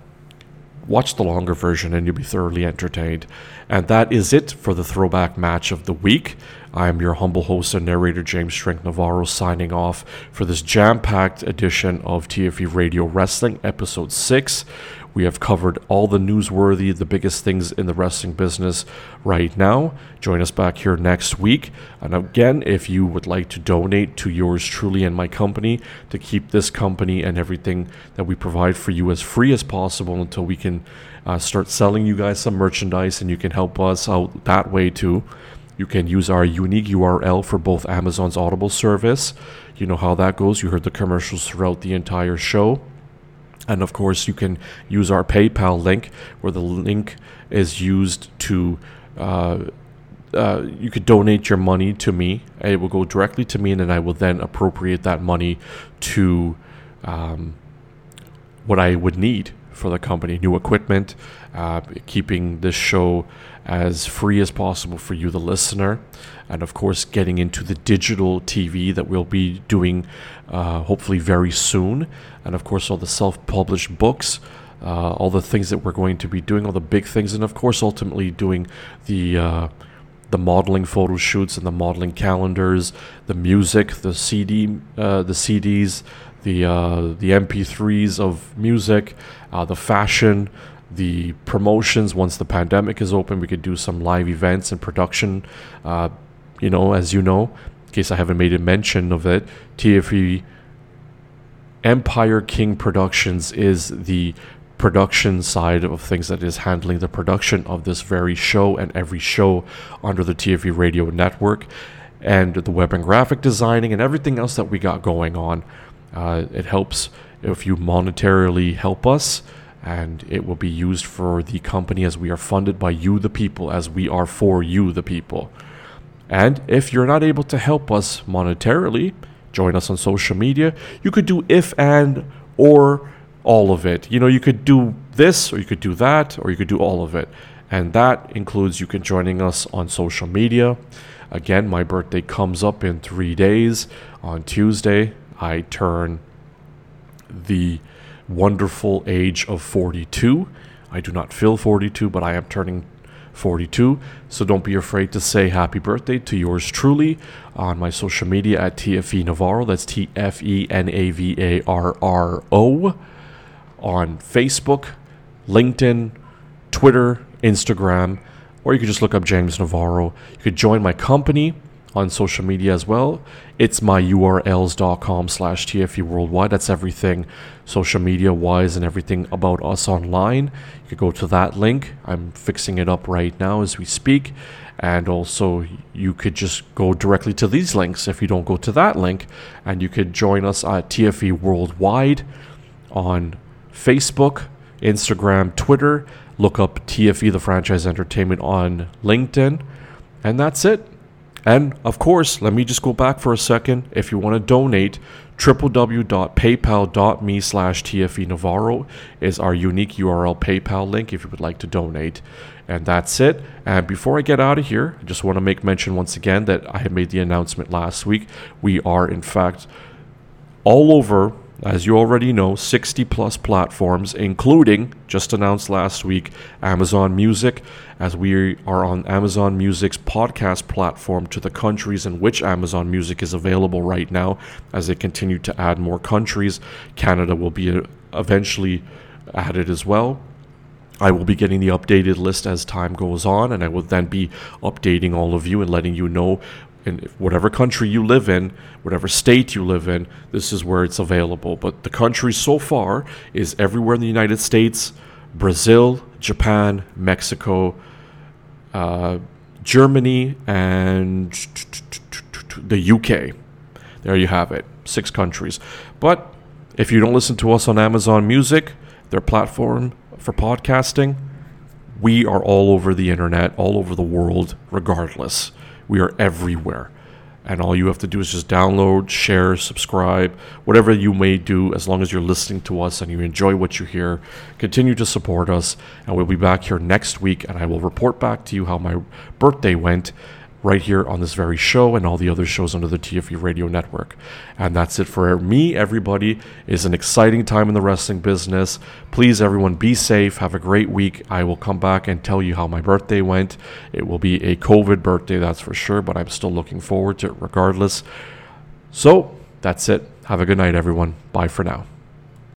Speaker 1: watch the longer version and you'll be thoroughly entertained. And that is it for the throwback match of the week. I am your humble host and narrator, James Strength Navarro, signing off for this jam packed edition of TFE Radio Wrestling, Episode 6. We have covered all the newsworthy, the biggest things in the wrestling business right now. Join us back here next week. And again, if you would like to donate to yours truly and my company to keep this company and everything that we provide for you as free as possible until we can uh, start selling you guys some merchandise and you can help us out that way too. You can use our unique URL for both Amazon's Audible service. You know how that goes. You heard the commercials throughout the entire show. And of course, you can use our PayPal link, where the link is used to. Uh, uh, you could donate your money to me. It will go directly to me, and then I will then appropriate that money to um, what I would need for the company new equipment, uh, keeping this show as free as possible for you, the listener, and of course, getting into the digital TV that we'll be doing uh, hopefully very soon, and of course, all the self published books. Uh, all the things that we're going to be doing, all the big things, and of course, ultimately doing the uh, the modeling photo shoots and the modeling calendars, the music, the CD, uh, the CDs, the uh, the MP3s of music, uh, the fashion, the promotions. Once the pandemic is open, we could do some live events and production. Uh, you know, as you know, in case I haven't made a mention of it, TFE Empire King Productions is the production side of things that is handling the production of this very show and every show under the TFE radio network and the web and graphic designing and everything else that we got going on. Uh, it helps if you monetarily help us, and it will be used for the company as we are funded by you, the people, as we are for you, the people. And if you're not able to help us monetarily, join us on social media. You could do if and or all of it. You know, you could do this or you could do that or you could do all of it. And that includes you can joining us on social media. Again, my birthday comes up in three days. On Tuesday, I turn the wonderful age of 42. I do not feel 42, but I am turning 42. So don't be afraid to say happy birthday to yours truly on my social media at TFE Navarro. That's T F E N A V A R R O. On Facebook, LinkedIn, Twitter, Instagram, or you could just look up James Navarro. You could join my company on social media as well. It's my urls.com slash TFE worldwide. That's everything social media wise and everything about us online. You could go to that link. I'm fixing it up right now as we speak. And also, you could just go directly to these links if you don't go to that link. And you could join us at TFE Worldwide on Facebook, Instagram, Twitter. Look up TFE, the franchise entertainment, on LinkedIn. And that's it. And of course, let me just go back for a second. If you want to donate, www.paypal.me slash TFE Navarro is our unique URL PayPal link if you would like to donate. And that's it. And before I get out of here, I just want to make mention once again that I had made the announcement last week. We are, in fact, all over as you already know, 60 plus platforms, including, just announced last week, Amazon Music, as we are on Amazon Music's podcast platform to the countries in which Amazon Music is available right now. As they continue to add more countries, Canada will be uh, eventually added as well. I will be getting the updated list as time goes on, and I will then be updating all of you and letting you know in whatever country you live in, whatever state you live in, this is where it's available. But the country so far is everywhere in the United States, Brazil, Japan, Mexico, uh, Germany, and the UK. There you have it, six countries. But if you don't listen to us on Amazon Music, their platform for podcasting, we are all over the internet, all over the world, regardless. We are everywhere. And all you have to do is just download, share, subscribe, whatever you may do, as long as you're listening to us and you enjoy what you hear. Continue to support us, and we'll be back here next week, and I will report back to you how my birthday went right here on this very show and all the other shows under the TFE radio network. And that's it for me, everybody. It's an exciting time in the wrestling business. Please, everyone, be safe. Have a great week. I will come back and tell you how my birthday went. It will be a COVID birthday, that's for sure, but I'm still looking forward to it regardless. So, that's it. Have a good night, everyone. Bye for now.